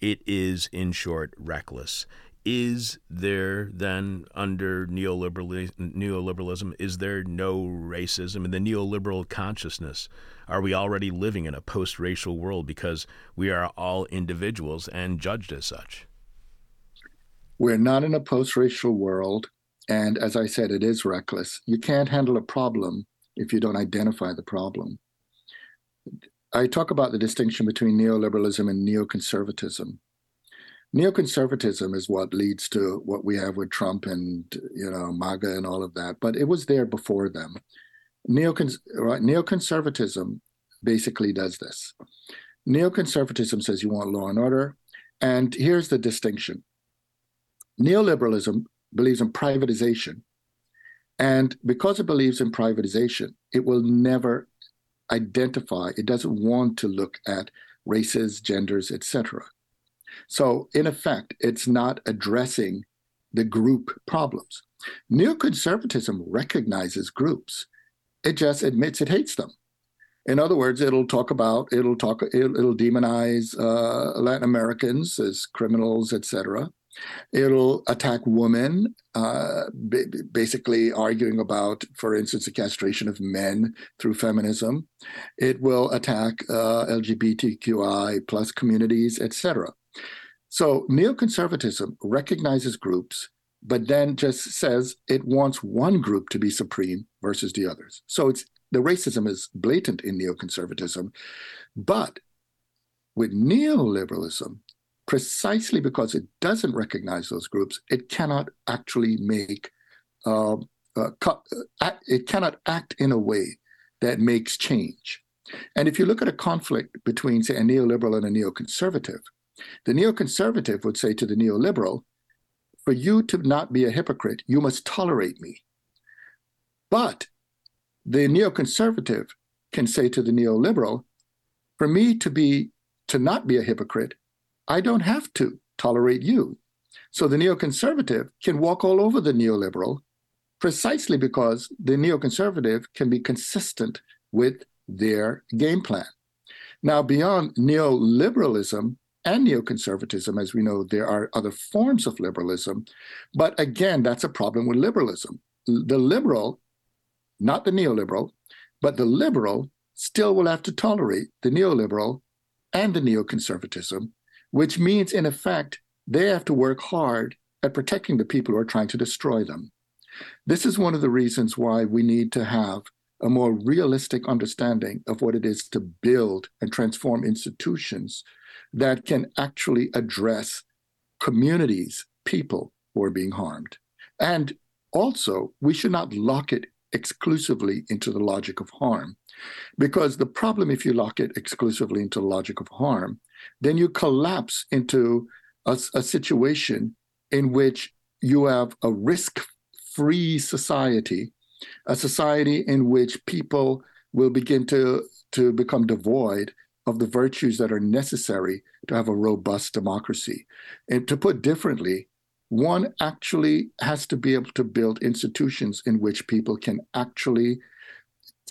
It is, in short, reckless. Is there then, under neoliberalism, is there no racism in the neoliberal consciousness? Are we already living in a post racial world because we are all individuals and judged as such?
We're not in a post racial world. And as I said, it is reckless. You can't handle a problem if you don't identify the problem. I talk about the distinction between neoliberalism and neoconservatism. Neoconservatism is what leads to what we have with Trump and you know MAGA and all of that, but it was there before them. Neocon- right, neoconservatism basically does this. Neoconservatism says you want law and order, and here's the distinction: Neoliberalism believes in privatization. And because it believes in privatization, it will never identify, it doesn't want to look at races, genders, etc. So, in effect, it's not addressing the group problems. Neoconservatism recognizes groups, it just admits it hates them. In other words, it'll talk about, it'll talk, it'll, it'll demonize uh, Latin Americans as criminals, etc. It'll attack women, uh, basically arguing about, for instance, the castration of men through feminism. It will attack uh, LGBTQI plus communities, etc. So neoconservatism recognizes groups, but then just says it wants one group to be supreme versus the others. So it's the racism is blatant in neoconservatism, but with neoliberalism, precisely because it doesn't recognize those groups, it cannot actually make, uh, uh, act, it cannot act in a way that makes change. And if you look at a conflict between, say, a neoliberal and a neoconservative, the neoconservative would say to the neoliberal, for you to not be a hypocrite, you must tolerate me. But the neoconservative can say to the neoliberal, for me to be to not be a hypocrite, I don't have to tolerate you. So the neoconservative can walk all over the neoliberal precisely because the neoconservative can be consistent with their game plan. Now, beyond neoliberalism and neoconservatism, as we know, there are other forms of liberalism. But again, that's a problem with liberalism. The liberal, not the neoliberal, but the liberal still will have to tolerate the neoliberal and the neoconservatism which means, in effect, they have to work hard at protecting the people who are trying to destroy them. This is one of the reasons why we need to have a more realistic understanding of what it is to build and transform institutions that can actually address communities, people who are being harmed. And also, we should not lock it exclusively into the logic of harm. Because the problem, if you lock it exclusively into the logic of harm, then you collapse into a, a situation in which you have a risk free society, a society in which people will begin to, to become devoid of the virtues that are necessary to have a robust democracy. And to put differently, one actually has to be able to build institutions in which people can actually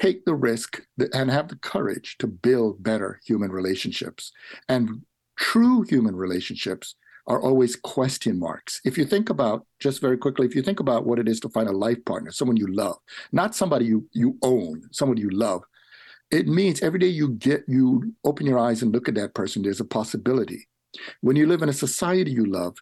take the risk and have the courage to build better human relationships. And true human relationships are always question marks. If you think about, just very quickly, if you think about what it is to find a life partner, someone you love, not somebody you, you own, someone you love, it means every day you get you open your eyes and look at that person, there's a possibility. When you live in a society you love,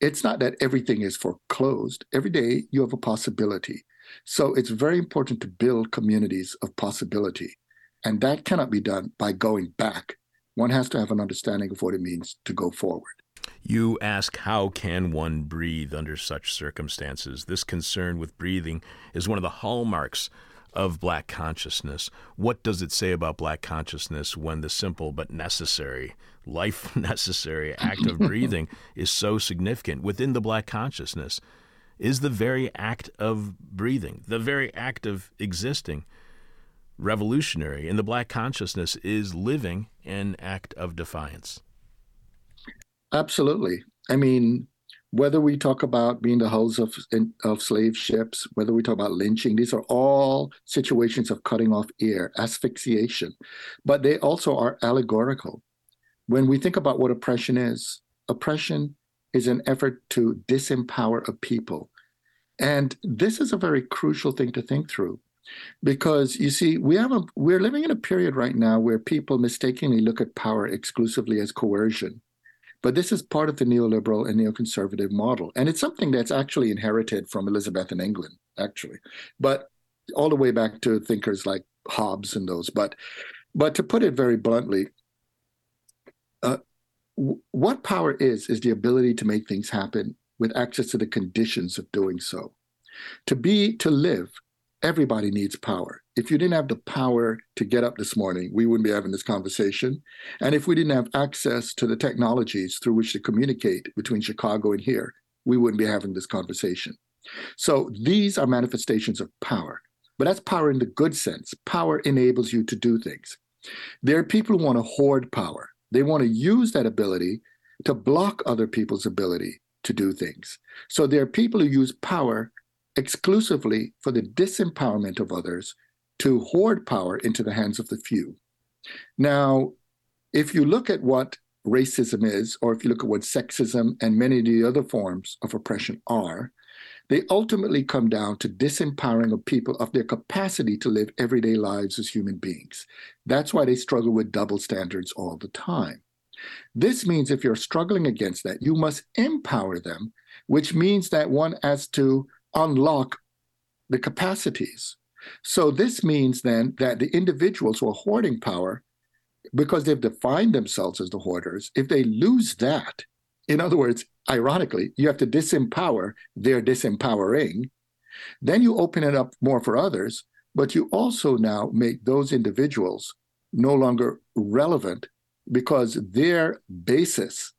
it's not that everything is foreclosed. Every day you have a possibility. So it's very important to build communities of possibility. And that cannot be done by going back. One has to have an understanding of what it means to go forward.
You ask, how can one breathe under such circumstances? This concern with breathing is one of the hallmarks of black consciousness. What does it say about black consciousness when the simple but necessary, life necessary act of breathing is so significant within the black consciousness? Is the very act of breathing, the very act of existing, revolutionary? And the black consciousness is living an act of defiance.
Absolutely. I mean, whether we talk about being the hulls of of slave ships, whether we talk about lynching, these are all situations of cutting off air, asphyxiation, but they also are allegorical. When we think about what oppression is, oppression is an effort to disempower a people. And this is a very crucial thing to think through because you see we have a we're living in a period right now where people mistakenly look at power exclusively as coercion but this is part of the neoliberal and neoconservative model. And it's something that's actually inherited from Elizabethan England, actually, but all the way back to thinkers like Hobbes and those. But, but to put it very bluntly, what power is, is the ability to make things happen with access to the conditions of doing so. To be, to live, everybody needs power. If you didn't have the power to get up this morning, we wouldn't be having this conversation. And if we didn't have access to the technologies through which to communicate between Chicago and here, we wouldn't be having this conversation. So these are manifestations of power, but that's power in the good sense. Power enables you to do things. There are people who want to hoard power. They want to use that ability to block other people's ability to do things. So there are people who use power exclusively for the disempowerment of others to hoard power into the hands of the few. Now, if you look at what racism is, or if you look at what sexism and many of the other forms of oppression are, they ultimately come down to disempowering of people of their capacity to live everyday lives as human beings. That's why they struggle with double standards all the time. This means if you're struggling against that, you must empower them, which means that one has to unlock the capacities. So this means then that the individuals who are hoarding power, because they've defined themselves as the hoarders, if they lose that, in other words, ironically, you have to disempower their disempowering, then you open it up more for others, but you also now make those individuals no longer relevant because their basis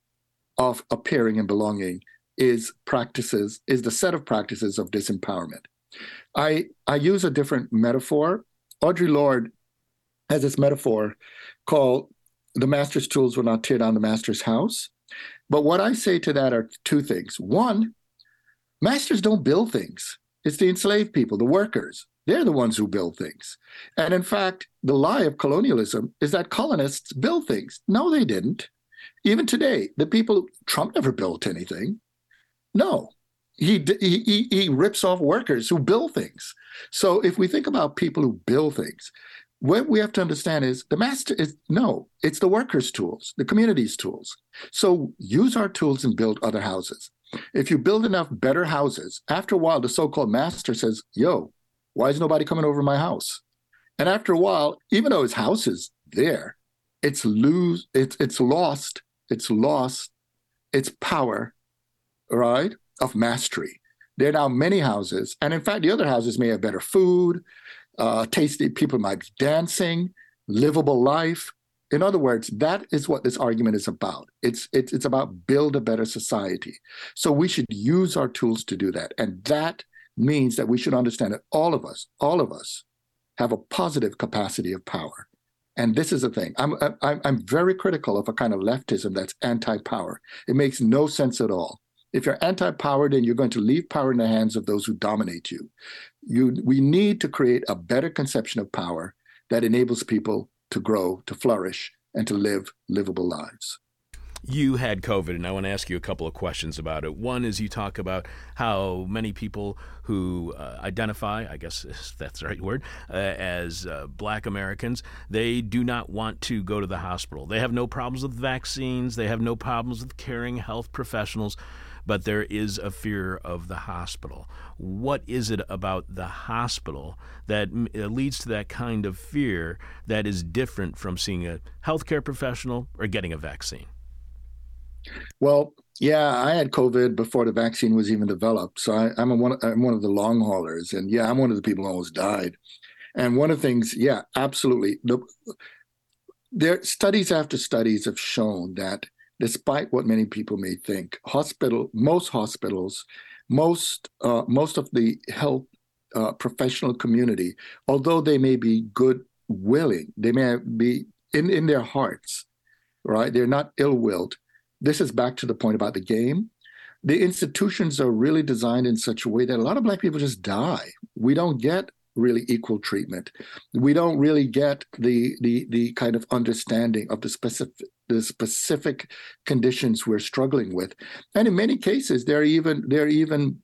of appearing and belonging is practices, is the set of practices of disempowerment. I, I use a different metaphor. Audre Lorde has this metaphor called the master's tools will not tear down the master's house. But what I say to that are two things. One, masters don't build things. It's the enslaved people, the workers. They're the ones who build things. And in fact, the lie of colonialism is that colonists build things. No, they didn't. Even today, the people, Trump never built anything. No, he, he he rips off workers who build things. So if we think about people who build things, what we have to understand is the master is no, it's the workers' tools, the community's tools. So use our tools and build other houses. If you build enough better houses, after a while, the so-called master says, "Yo, why is nobody coming over my house?" And after a while, even though his house is there, it's lose, it's it's lost, it's lost its power right, of mastery. There are now many houses, and in fact, the other houses may have better food, uh, tasty. People might be dancing, livable life. In other words, that is what this argument is about. It's it's it's about build a better society. So we should use our tools to do that, and that means that we should understand that all of us, all of us, have a positive capacity of power. And this is the thing. I'm, I'm I'm very critical of a kind of leftism that's anti-power. It makes no sense at all. If you're anti-power, then you're going to leave power in the hands of those who dominate you. You, we need to create a better conception of power that enables people to grow, to flourish, and to live livable lives.
you had COVID, and I want to ask you a couple of questions about it. One is you talk about how many people who uh, identify, I guess that's the right word, uh, as uh, black Americans, they do not want to go to the hospital. They have no problems with vaccines, they have no problems with caring health professionals but there is a fear of the hospital. What is it about the hospital that uh, leads to that kind of fear that is different from seeing a healthcare professional or getting a vaccine?
Well, yeah, I had COVID before the vaccine was even developed. So I, am one. I'm one of the long haulers, and yeah, I'm one of the people who almost died. And one of the things, yeah, absolutely. The, there, studies after studies have shown that despite what many people may think, hospital, most hospitals, most uh, most of the health uh, professional community, although they may be good willing, they may be in in their hearts, right? They're not ill willed this is back to the point about the game. The institutions are really designed in such a way that a lot of Black people just die. We don't get really equal treatment. We don't really get the the the kind of understanding of the specific the specific conditions we're struggling with, and in many cases, there are even there are even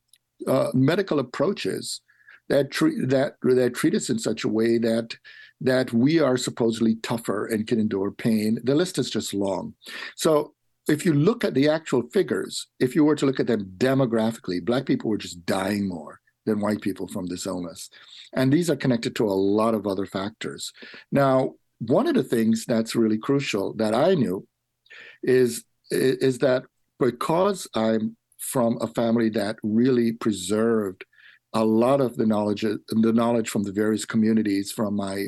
uh, medical approaches that treat that that treat us in such a way that that we are supposedly tougher and can endure pain. The list is just long. So if you look at the actual figures, if you were to look at them demographically, Black people were just dying more than white people from this illness. And these are connected to a lot of other factors. Now, one of the things that's really crucial that I knew is, is that because I'm from a family that really preserved a lot of the knowledge the knowledge from the various communities from my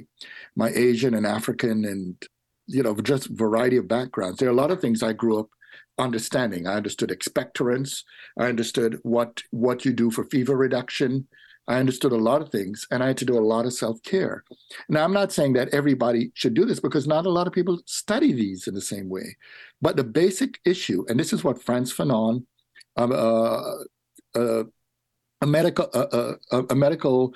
my Asian and African and you know, just variety of backgrounds. There are a lot of things I grew up understanding. I understood expectorants. I understood what what you do for fever reduction. I understood a lot of things, and I had to do a lot of self care. Now, I'm not saying that everybody should do this because not a lot of people study these in the same way. But the basic issue, and this is what Frantz Fanon, um, uh, uh, a medical, uh, uh a medical,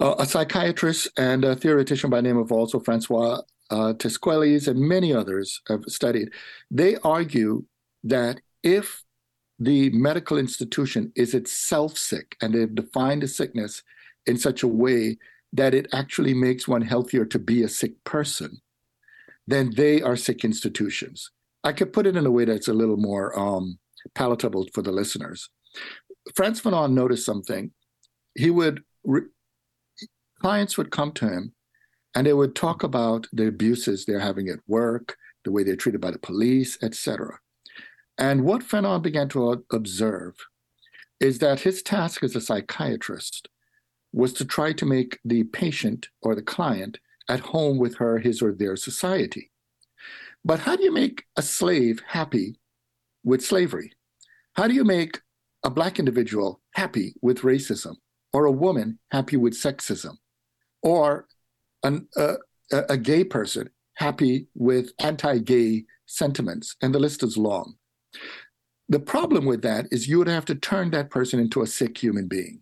uh, a psychiatrist and a theoretician by the name of also Francois uh, and many others have studied, they argue that if the medical institution is itself sick and they've defined a sickness in such a way that it actually makes one healthier to be a sick person, then they are sick institutions. I could put it in a way that's a little more um, palatable for the listeners. Frantz Fanon noticed something. He would, re- clients would come to him and they would talk about the abuses they're having at work, the way they're treated by the police, etc. And what Fanon began to observe is that his task as a psychiatrist was to try to make the patient or the client at home with her, his or their society. But how do you make a slave happy with slavery? How do you make a Black individual happy with racism or a woman happy with sexism or an, uh, a gay person happy with anti gay sentiments, and the list is long. The problem with that is you would have to turn that person into a sick human being.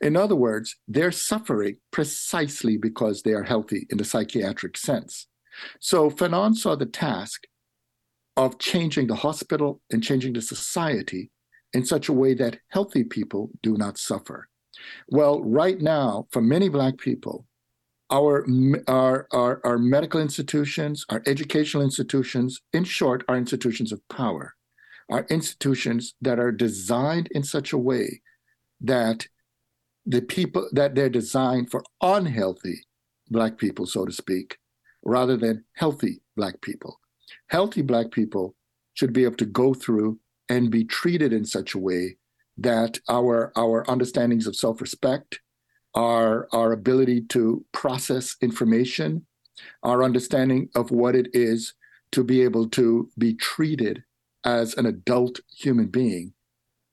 In other words, they're suffering precisely because they are healthy in the psychiatric sense. So Fanon saw the task of changing the hospital and changing the society in such a way that healthy people do not suffer. Well, right now, for many Black people, our, our, our, our medical institutions, our educational institutions, in short, are institutions of power, are institutions that are designed in such a way that the people that they're designed for unhealthy black people, so to speak, rather than healthy black people. Healthy black people should be able to go through and be treated in such a way that our our understandings of self-respect our, our ability to process information, our understanding of what it is to be able to be treated as an adult human being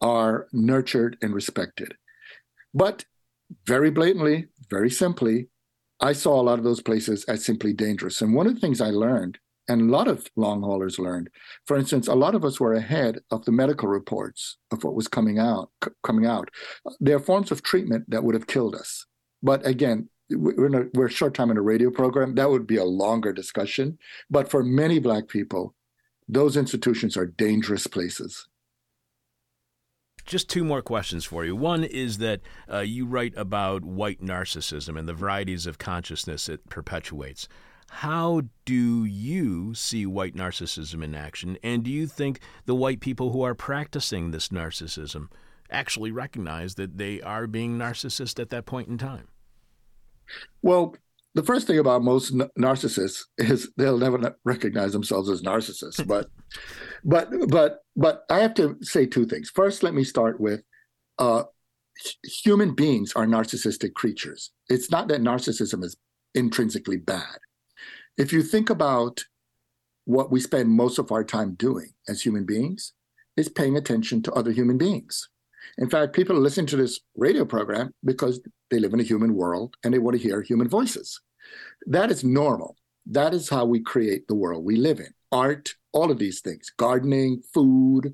are nurtured and respected. But very blatantly, very simply, I saw a lot of those places as simply dangerous. And one of the things I learned and a lot of long haulers learned. For instance, a lot of us were ahead of the medical reports of what was coming out. C- coming out, there are forms of treatment that would have killed us. But again, we're, a, we're short time in a radio program. That would be a longer discussion. But for many Black people, those institutions are dangerous places.
Just two more questions for you. One is that uh, you write about white narcissism and the varieties of consciousness it perpetuates. How do you see white narcissism in action? And do you think the white people who are practicing this narcissism actually recognize that they are being narcissist at that point in time?
Well, the first thing about most narcissists is they'll never recognize themselves as narcissists. but, but, but, but I have to say two things. First, let me start with uh, human beings are narcissistic creatures. It's not that narcissism is intrinsically bad. If you think about what we spend most of our time doing as human beings, is paying attention to other human beings. In fact, people listen to this radio program because they live in a human world and they want to hear human voices. That is normal. That is how we create the world we live in. Art, all of these things, gardening, food,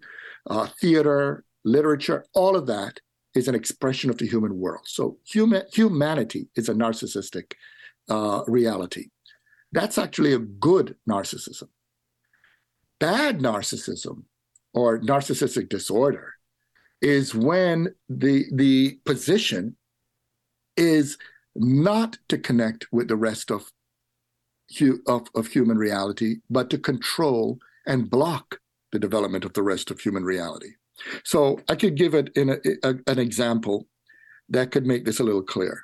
uh, theater, literature, all of that is an expression of the human world. So human, humanity is a narcissistic uh, reality. That's actually a good narcissism. Bad narcissism or narcissistic disorder is when the the position is not to connect with the rest of, of, of human reality, but to control and block the development of the rest of human reality. So I could give it in a, a, an example that could make this a little clear.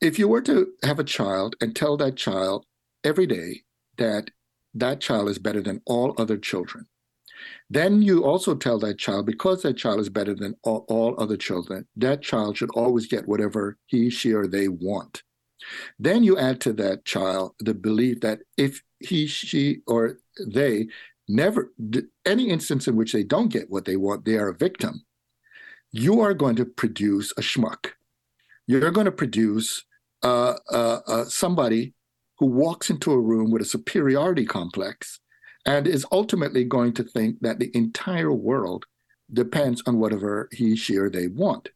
If you were to have a child and tell that child every day that that child is better than all other children, then you also tell that child, because that child is better than all, all, other children, that child should always get whatever he, she, or they want. Then you add to that child the belief that if he, she, or they never, any instance in which they don't get what they want, they are a victim, you are going to produce a schmuck. You're going to produce uh, uh, uh, somebody who walks into a room with a superiority complex and is ultimately going to think that the entire world depends on whatever he, she, or they want.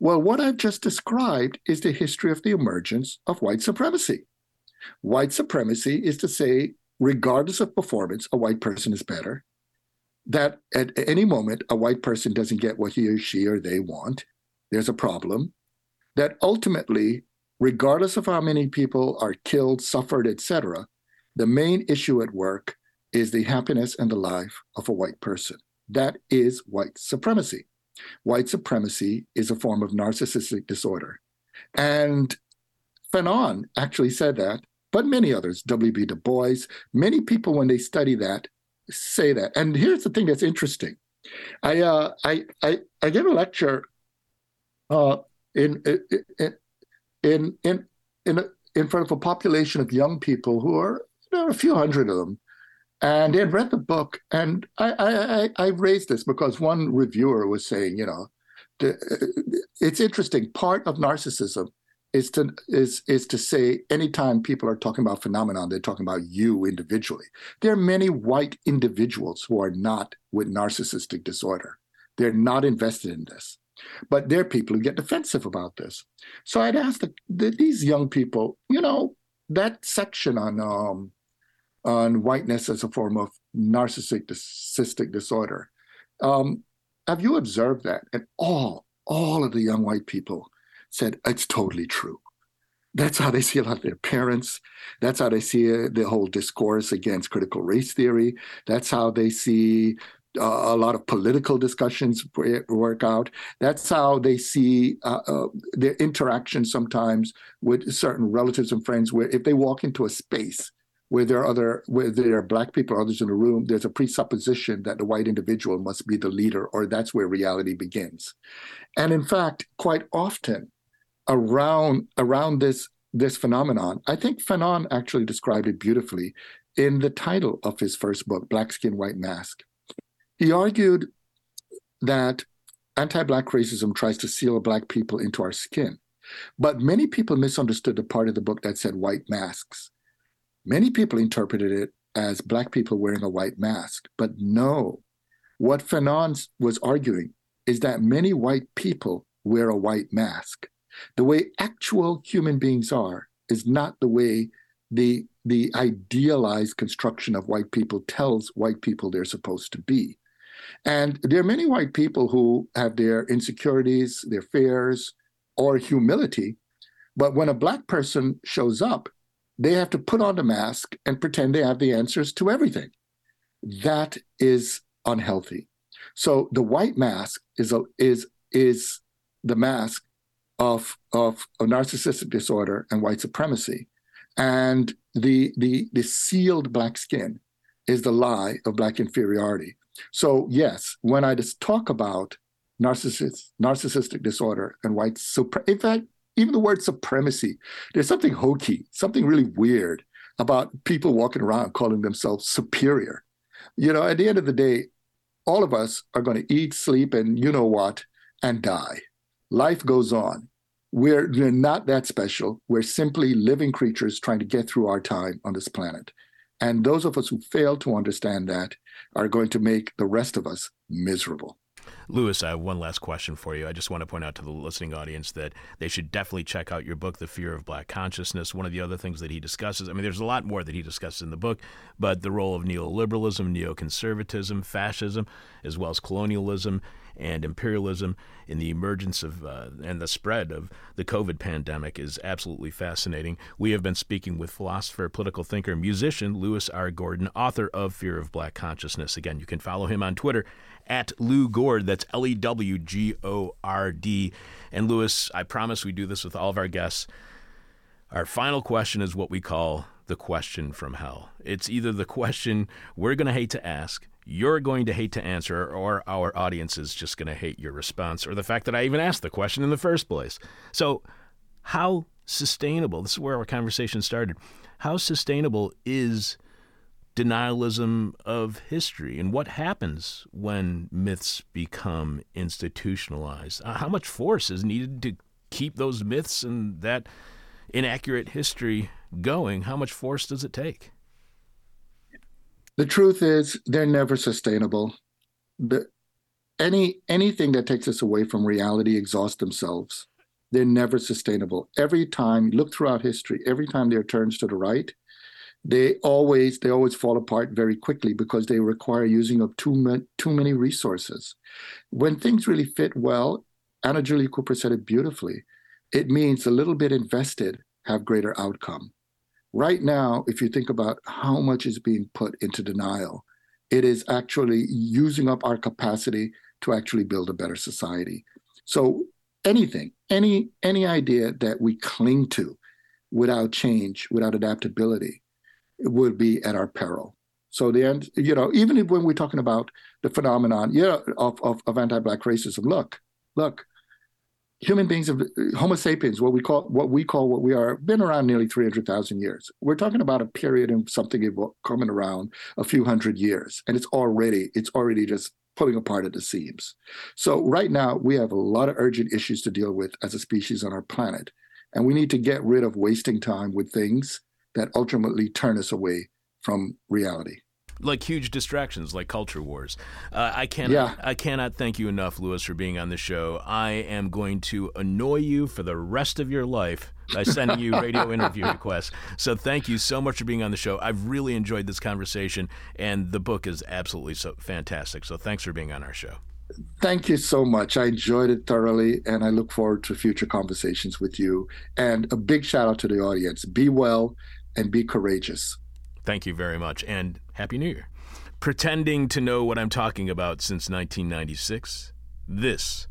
Well, what I've just described is the history of the emergence of white supremacy. White supremacy is to say, regardless of performance, a white person is better. That at any moment, a white person doesn't get what he or she or they want, there's a problem. That ultimately, regardless of how many people are killed, suffered, etc., the main issue at work is the happiness and the life of a white person. That is white supremacy. White supremacy is a form of narcissistic disorder. And Fanon actually said that, but many others, W.B. Du Bois, many people, when they study that, say that. And here's the thing that's interesting. I uh, I, I I gave a lecture uh, in in in in in, in front of a population of young people who are you know, a few hundred of them, and they had read the book, and I, I, I, raised this because one reviewer was saying, you know, it's interesting. Part of narcissism is to is is to say anytime people are talking about phenomenon, they're talking about you individually. There are many white individuals who are not with narcissistic disorder. They're not invested in this, but there are people who get defensive about this. So I'd ask the, the, these young people, you know, that section on um, on whiteness as a form of narcissistic disorder. Um, have you observed that? And all, all of the young white people said it's totally true. That's how they see a lot of their parents. That's how they see uh, the whole discourse against critical race theory. That's how they see uh, a lot of political discussions work out. That's how they see uh, uh, their interaction sometimes with certain relatives and friends, where if they walk into a space where there are other where there are black people or others in the room there's a presupposition that the white individual must be the leader or that's where reality begins. And in fact quite often around around this this phenomenon i think fanon actually described it beautifully in the title of his first book black skin white mask. He argued that anti-black racism tries to seal black people into our skin. But many people misunderstood the part of the book that said white masks Many people interpreted it as black people wearing a white mask, but no. What Fanon was arguing is that many white people wear a white mask. The way actual human beings are is not the way the the idealized construction of white people tells white people they're supposed to be. And there are many white people who have their insecurities, their fears, or humility. But when a black person shows up, they have to put on the mask and pretend they have the answers to everything. That is unhealthy. So the white mask is a, is is the mask of of a narcissistic disorder and white supremacy, and the the the sealed black skin is the lie of black inferiority. So yes, when I just talk about narcissist, narcissistic disorder and white supremacy, in fact, even the word supremacy, there's something hokey, something really weird about people walking around calling themselves superior. You know, at the end of the day, all of us are going to eat, sleep, and you know what, and die. Life goes on. We're, we're not that special. We're simply living creatures trying to get through our time on this planet. And those of us who fail to understand that are going to make the rest of us miserable.
Louis, I have one last question for you. I just want to point out to the listening audience that they should definitely check out your book, The Fear of Black Consciousness. One of the other things that he discusses, I mean, there's a lot more that he discusses in the book, but the role of neoliberalism, neoconservatism, fascism, as well as colonialism and imperialism in the emergence of uh, and the spread of the COVID pandemic is absolutely fascinating. We have been speaking with philosopher, political thinker, musician Lewis R. Gordon, author of Fear of Black Consciousness. Again, you can follow him on Twitter at Lew Gord. That's L E W G O R D. And Louis, I promise we do this with all of our guests. Our final question is what we call the question from hell. It's either the question we're going to hate to ask, you're going to hate to answer, or our audience is just going to hate your response, or the fact that I even asked the question in the first place. So, how sustainable, this is where our conversation started, how sustainable is denialism of history and what happens when myths become institutionalized? Uh, how much force is needed to keep those myths and that inaccurate history going? How much force does it take?
The truth is, they're never sustainable. Any anything that takes us away from reality exhausts themselves. They're never sustainable. Every time, look throughout history, every time there are turns to the right, they always they always fall apart very quickly because they require using up too many too many resources. When things really fit well, Anna Julia Cooper said it beautifully. It means a little bit invested have greater outcome. Right now, if you think about how much is being put into denial, it is actually using up our capacity to actually build a better society. So anything, any any idea that we cling to without change, without adaptability, would be at our peril. So the end, you know, even when we're talking about the phenomenon, yeah, of, of, of anti-black racism, look, look, human beings of Homo sapiens, what we call what we call what we are, been around nearly three hundred thousand years. We're talking about a period of something coming around a few hundred years, and it's already it's already just pulling apart at the seams. So right now we have a lot of urgent issues to deal with as a species on our planet, and we need to get rid of wasting time with things that ultimately turn us away from reality
like huge distractions like culture wars. Uh, I cannot yeah. I cannot thank you enough, Louis, for being on the show. I am going to annoy you for the rest of your life by sending you radio interview requests. So thank you so much for being on the show. I've really enjoyed this conversation, and the book is absolutely so fantastic. So thanks for being on our show.
Thank you so much. I enjoyed it thoroughly, and I look forward to future conversations with you. And a big shout out to the audience. Be well and be courageous.
Thank you very much, and Happy New Year. Pretending to know what I'm talking about since 1996. This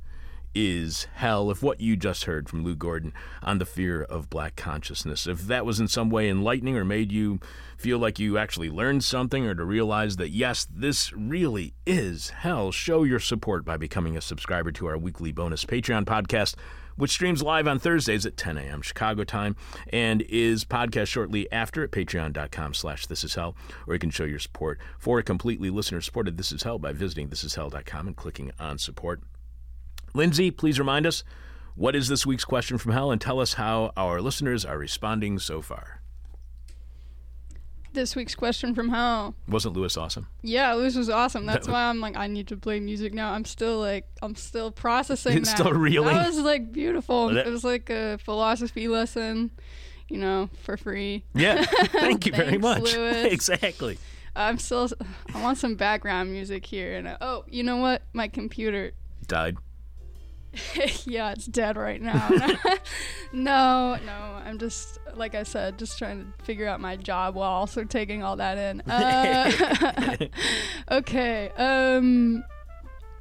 is hell. If what you just heard from Lou Gordon on the fear of black consciousness, if that was in some way enlightening or made you feel like you actually learned something or to realize that, yes, this really is hell, show your support by becoming a subscriber to our weekly bonus Patreon podcast which streams live on Thursdays at 10 a.m. Chicago time and is podcast shortly after at patreon.com slash this is hell, or you can show your support for a completely listener-supported This Is Hell by visiting thisishell.com and clicking on support. Lindsay, please remind us, what is this week's question from hell and tell us how our listeners are responding so far
this week's question from hell.
Wasn't Lewis awesome?
Yeah, Lewis was awesome. That's why I'm like, I need to play music now. I'm still like, I'm still processing.
It's still reeling.
That was like beautiful. That- it was like a philosophy lesson. you know, for free.
Yeah. Thank you very
Thanks,
much.
Louis.
exactly.
I'm still. I want some background music here. And uh, oh, you know what? My computer.
Died.
yeah, it's dead right now. no, no. I'm just like I said, just trying to figure out my job while also taking all that in. Uh, okay. Um,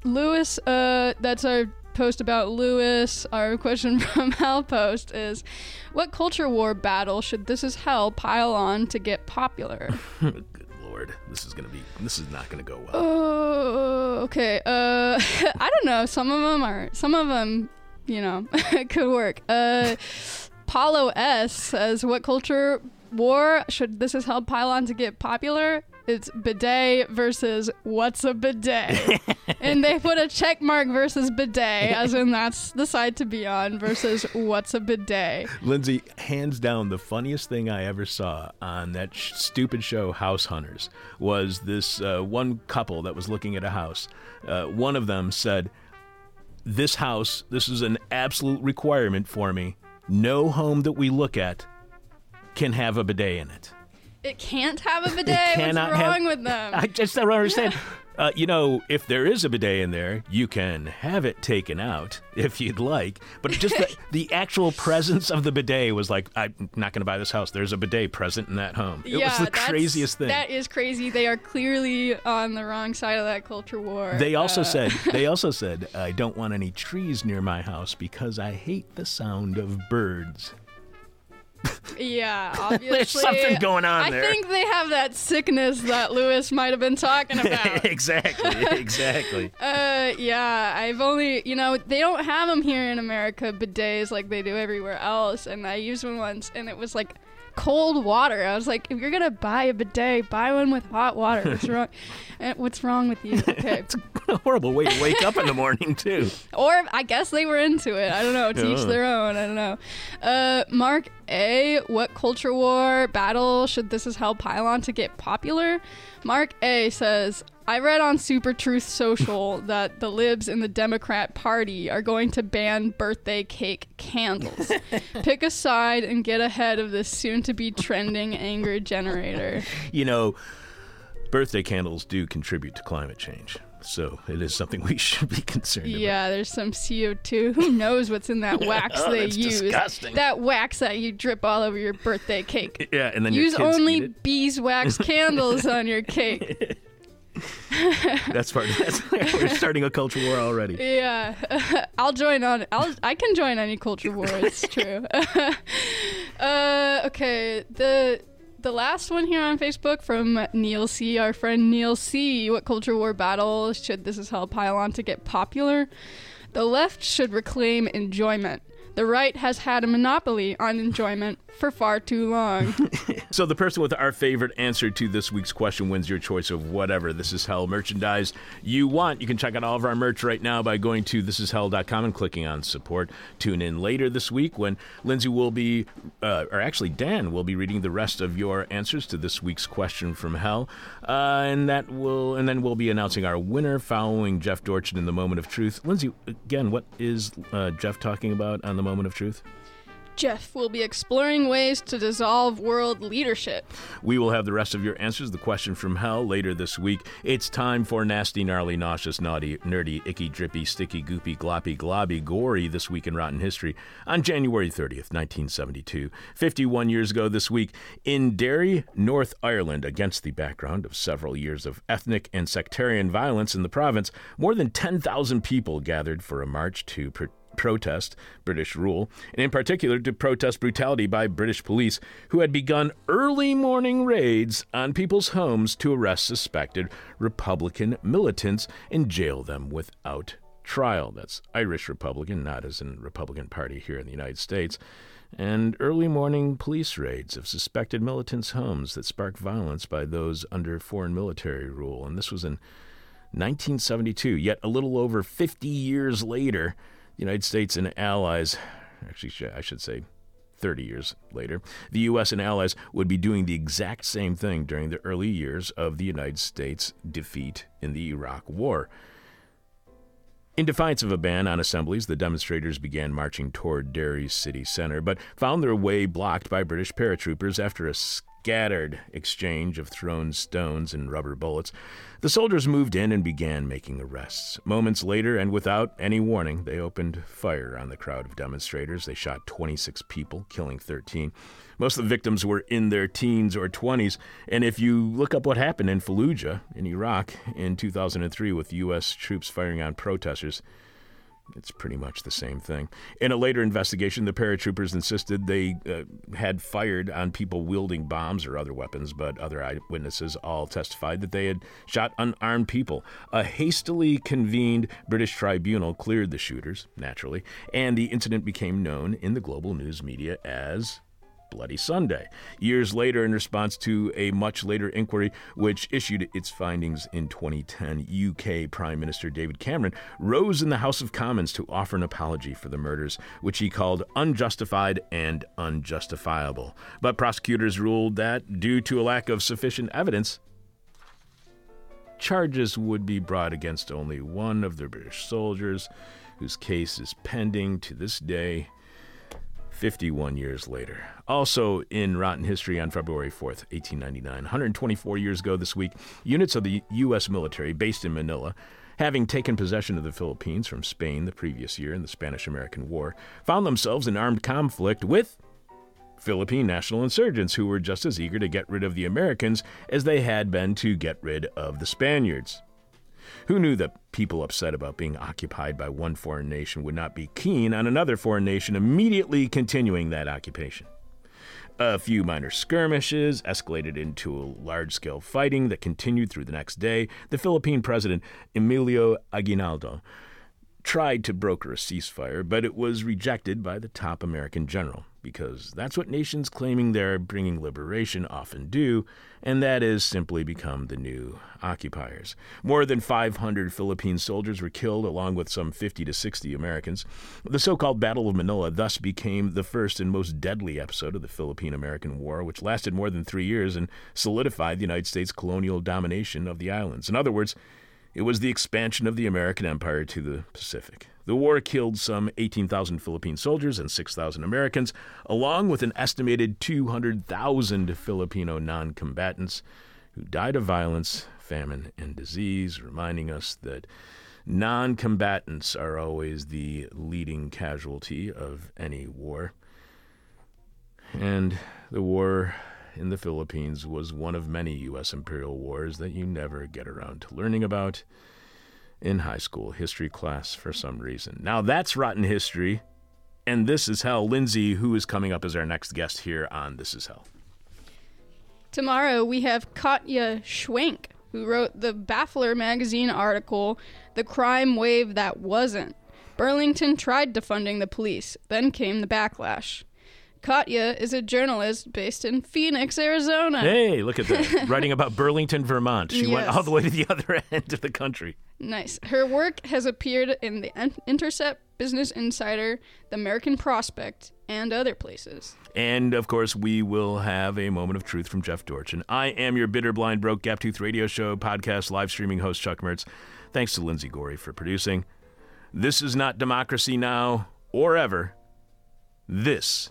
Lewis. Uh, that's our post about Lewis. Our question from Hell Post is, what culture war battle should This Is Hell pile on to get popular?
Lord, this is gonna be. This is not gonna go well.
Oh, okay. Uh, I don't know. Some of them are. Some of them, you know, could work. Uh, Paulo S says, "What culture war should this is hell pile on to get popular?" It's bidet versus what's a bidet, and they put a check mark versus bidet, as in that's the side to be on versus what's a bidet.
Lindsay, hands down, the funniest thing I ever saw on that sh- stupid show, House Hunters, was this uh, one couple that was looking at a house. Uh, one of them said, This house, this is an absolute requirement for me. No home that we look at can have a bidet in it.
It can't have a bidet. What's wrong
have-
with them?
I just don't understand. Uh, you know, if there is a bidet in there, you can have it taken out if you'd like. But just the, the actual presence of the bidet was like, I'm not going to buy this house. There's a bidet present in that home. It was the craziest thing.
That is crazy. They are clearly on the wrong side of that culture war.
They also
Uh,
said they also said I don't want any trees near my house because I hate the sound of birds.
"Yeah, obviously, There's
something going on
I
there.
think they have that sickness that Lewis might have been talking about.
exactly, exactly.
uh, yeah, I've only, you know, they don't have them here in America, bidets like they do everywhere else. And I used one once, and it was like cold water. I was like, if you're gonna buy a bidet, buy one with hot water. What's wrong? Eh, What's wrong with you? Okay.
It's a horrible way to wake up in the morning too.
Or I guess they were into it. I don't know. Teach
Yeah.
their own. I don't know. Uh, Mark A. What culture war battle should This Is Hell pile on to get popular? Mark A. says, I read on Super Truth Social that the libs in the Democrat Party are going to ban birthday cake candles. Pick a side and get ahead of this soon to be trending anger generator.
You know, birthday candles do contribute to climate change. So it is something we should be concerned about.
Yeah, there's some CO2. Who knows what's in that wax
Oh,
they use?
disgusting.
That wax that you drip all over your birthday cake.
Yeah, and then
Use only beeswax candles on your cake.
That's part. That's we're starting a culture war already.
Yeah, I'll join on. I'll. I can join any culture war. It's true. uh, okay. The the last one here on Facebook from Neil C. Our friend Neil C. What culture war battle should this is hell pile on to get popular? The left should reclaim enjoyment. The right has had a monopoly on enjoyment for far too long.
So the person with our favorite answer to this week's question wins your choice of whatever This Is Hell merchandise you want. You can check out all of our merch right now by going to thisishell.com and clicking on support. Tune in later this week when Lindsay will be, uh, or actually Dan will be reading the rest of your answers to this week's question from Hell, uh, and that will, and then we'll be announcing our winner following Jeff Dorchen in the moment of truth. Lindsay, again, what is uh, Jeff talking about on the moment of truth?
Jeff will be exploring ways to dissolve world leadership.
We will have the rest of your answers. The question from hell later this week. It's time for nasty, gnarly, nauseous, naughty, nerdy, icky, drippy, sticky, goopy, gloppy, globby, gory this week in Rotten History on January 30th, 1972. 51 years ago this week in Derry, North Ireland, against the background of several years of ethnic and sectarian violence in the province, more than 10,000 people gathered for a march to pr- protest British rule, and in particular to protest brutality by British police who had begun early morning raids on people's homes to arrest suspected Republican militants and jail them without trial. That's Irish Republican, not as in Republican Party here in the United States. And early morning police raids of suspected militants' homes that sparked violence by those under foreign military rule. And this was in 1972, yet a little over 50 years later, United States and allies, actually, I should say 30 years later, the U.S. and allies would be doing the exact same thing during the early years of the United States' defeat in the Iraq War. In defiance of a ban on assemblies, the demonstrators began marching toward Derry's city center, but found their way blocked by British paratroopers after a scattered exchange of thrown stones and rubber bullets. The soldiers moved in and began making arrests. Moments later, and without any warning, they opened fire on the crowd of demonstrators. They shot 26 people, killing 13. Most of the victims were in their teens or 20s. And if you look up what happened in Fallujah, in Iraq, in 2003 with U.S. troops firing on protesters, it's pretty much the same thing. In a later investigation, the paratroopers insisted they uh, had fired on people wielding bombs or other weapons, but other eyewitnesses all testified that they had shot unarmed people. A hastily convened British tribunal cleared the shooters, naturally, and the incident became known in the global news media as Bloody Sunday. Years later, in response to a much later inquiry, which issued its findings in 2010, UK Prime Minister David Cameron rose in the House of Commons to offer an apology for the murders, which he called unjustified and unjustifiable. But prosecutors ruled that, due to a lack of sufficient evidence, charges would be brought against only one of the British soldiers, whose case is pending to this day. 51 years later. Also in Rotten History on February 4th, 1899, 124 years ago this week, units of the U.S. military based in Manila, having taken possession of the Philippines from Spain the previous year in the Spanish American War, found themselves in armed conflict with Philippine national insurgents who were just as eager to get rid of the Americans as they had been to get rid of the Spaniards. Who knew that people upset about being occupied by one foreign nation would not be keen on another foreign nation immediately continuing that occupation? A few minor skirmishes escalated into large scale fighting that continued through the next day. The Philippine president, Emilio Aguinaldo, tried to broker a ceasefire, but it was rejected by the top American general, because that's what nations claiming they're bringing liberation often do, and that is simply become the new occupiers. More than 500 Philippine soldiers were killed, along with some 50 to 60 Americans. The so called Battle of Manila thus became the first and most deadly episode of the Philippine American War, which lasted more than three years and solidified the United States' colonial domination of the islands. In other words, it was the expansion of the American empire to the Pacific. The war killed some 18,000 Philippine soldiers and 6,000 Americans, along with an estimated 200,000 Filipino non combatants who died of violence, famine, and disease, reminding us that non combatants are always the leading casualty of any war. And the war in the Philippines was one of many U.S. imperial wars that you never get around to learning about in high school history class for some reason. Now that's rotten history, and this is hell. Lindsay, who is coming up as our next guest here on This Is Hell?
Tomorrow we have Katya Schwenk, who wrote the Baffler magazine article, The Crime Wave That Wasn't. Burlington tried defunding the police, then came the backlash. Katya is a journalist based in Phoenix, Arizona.
Hey, look at that. Writing about Burlington, Vermont. She went all the way to the other end of the country.
Nice. Her work has appeared in the Intercept, Business Insider, The American Prospect, and other places.
And of course, we will have a moment of truth from Jeff Dorchen. I am your bitter, blind, broke, gap tooth radio show, podcast, live streaming host, Chuck Mertz. Thanks to Lindsay Gorey for producing. This is not democracy now or ever. This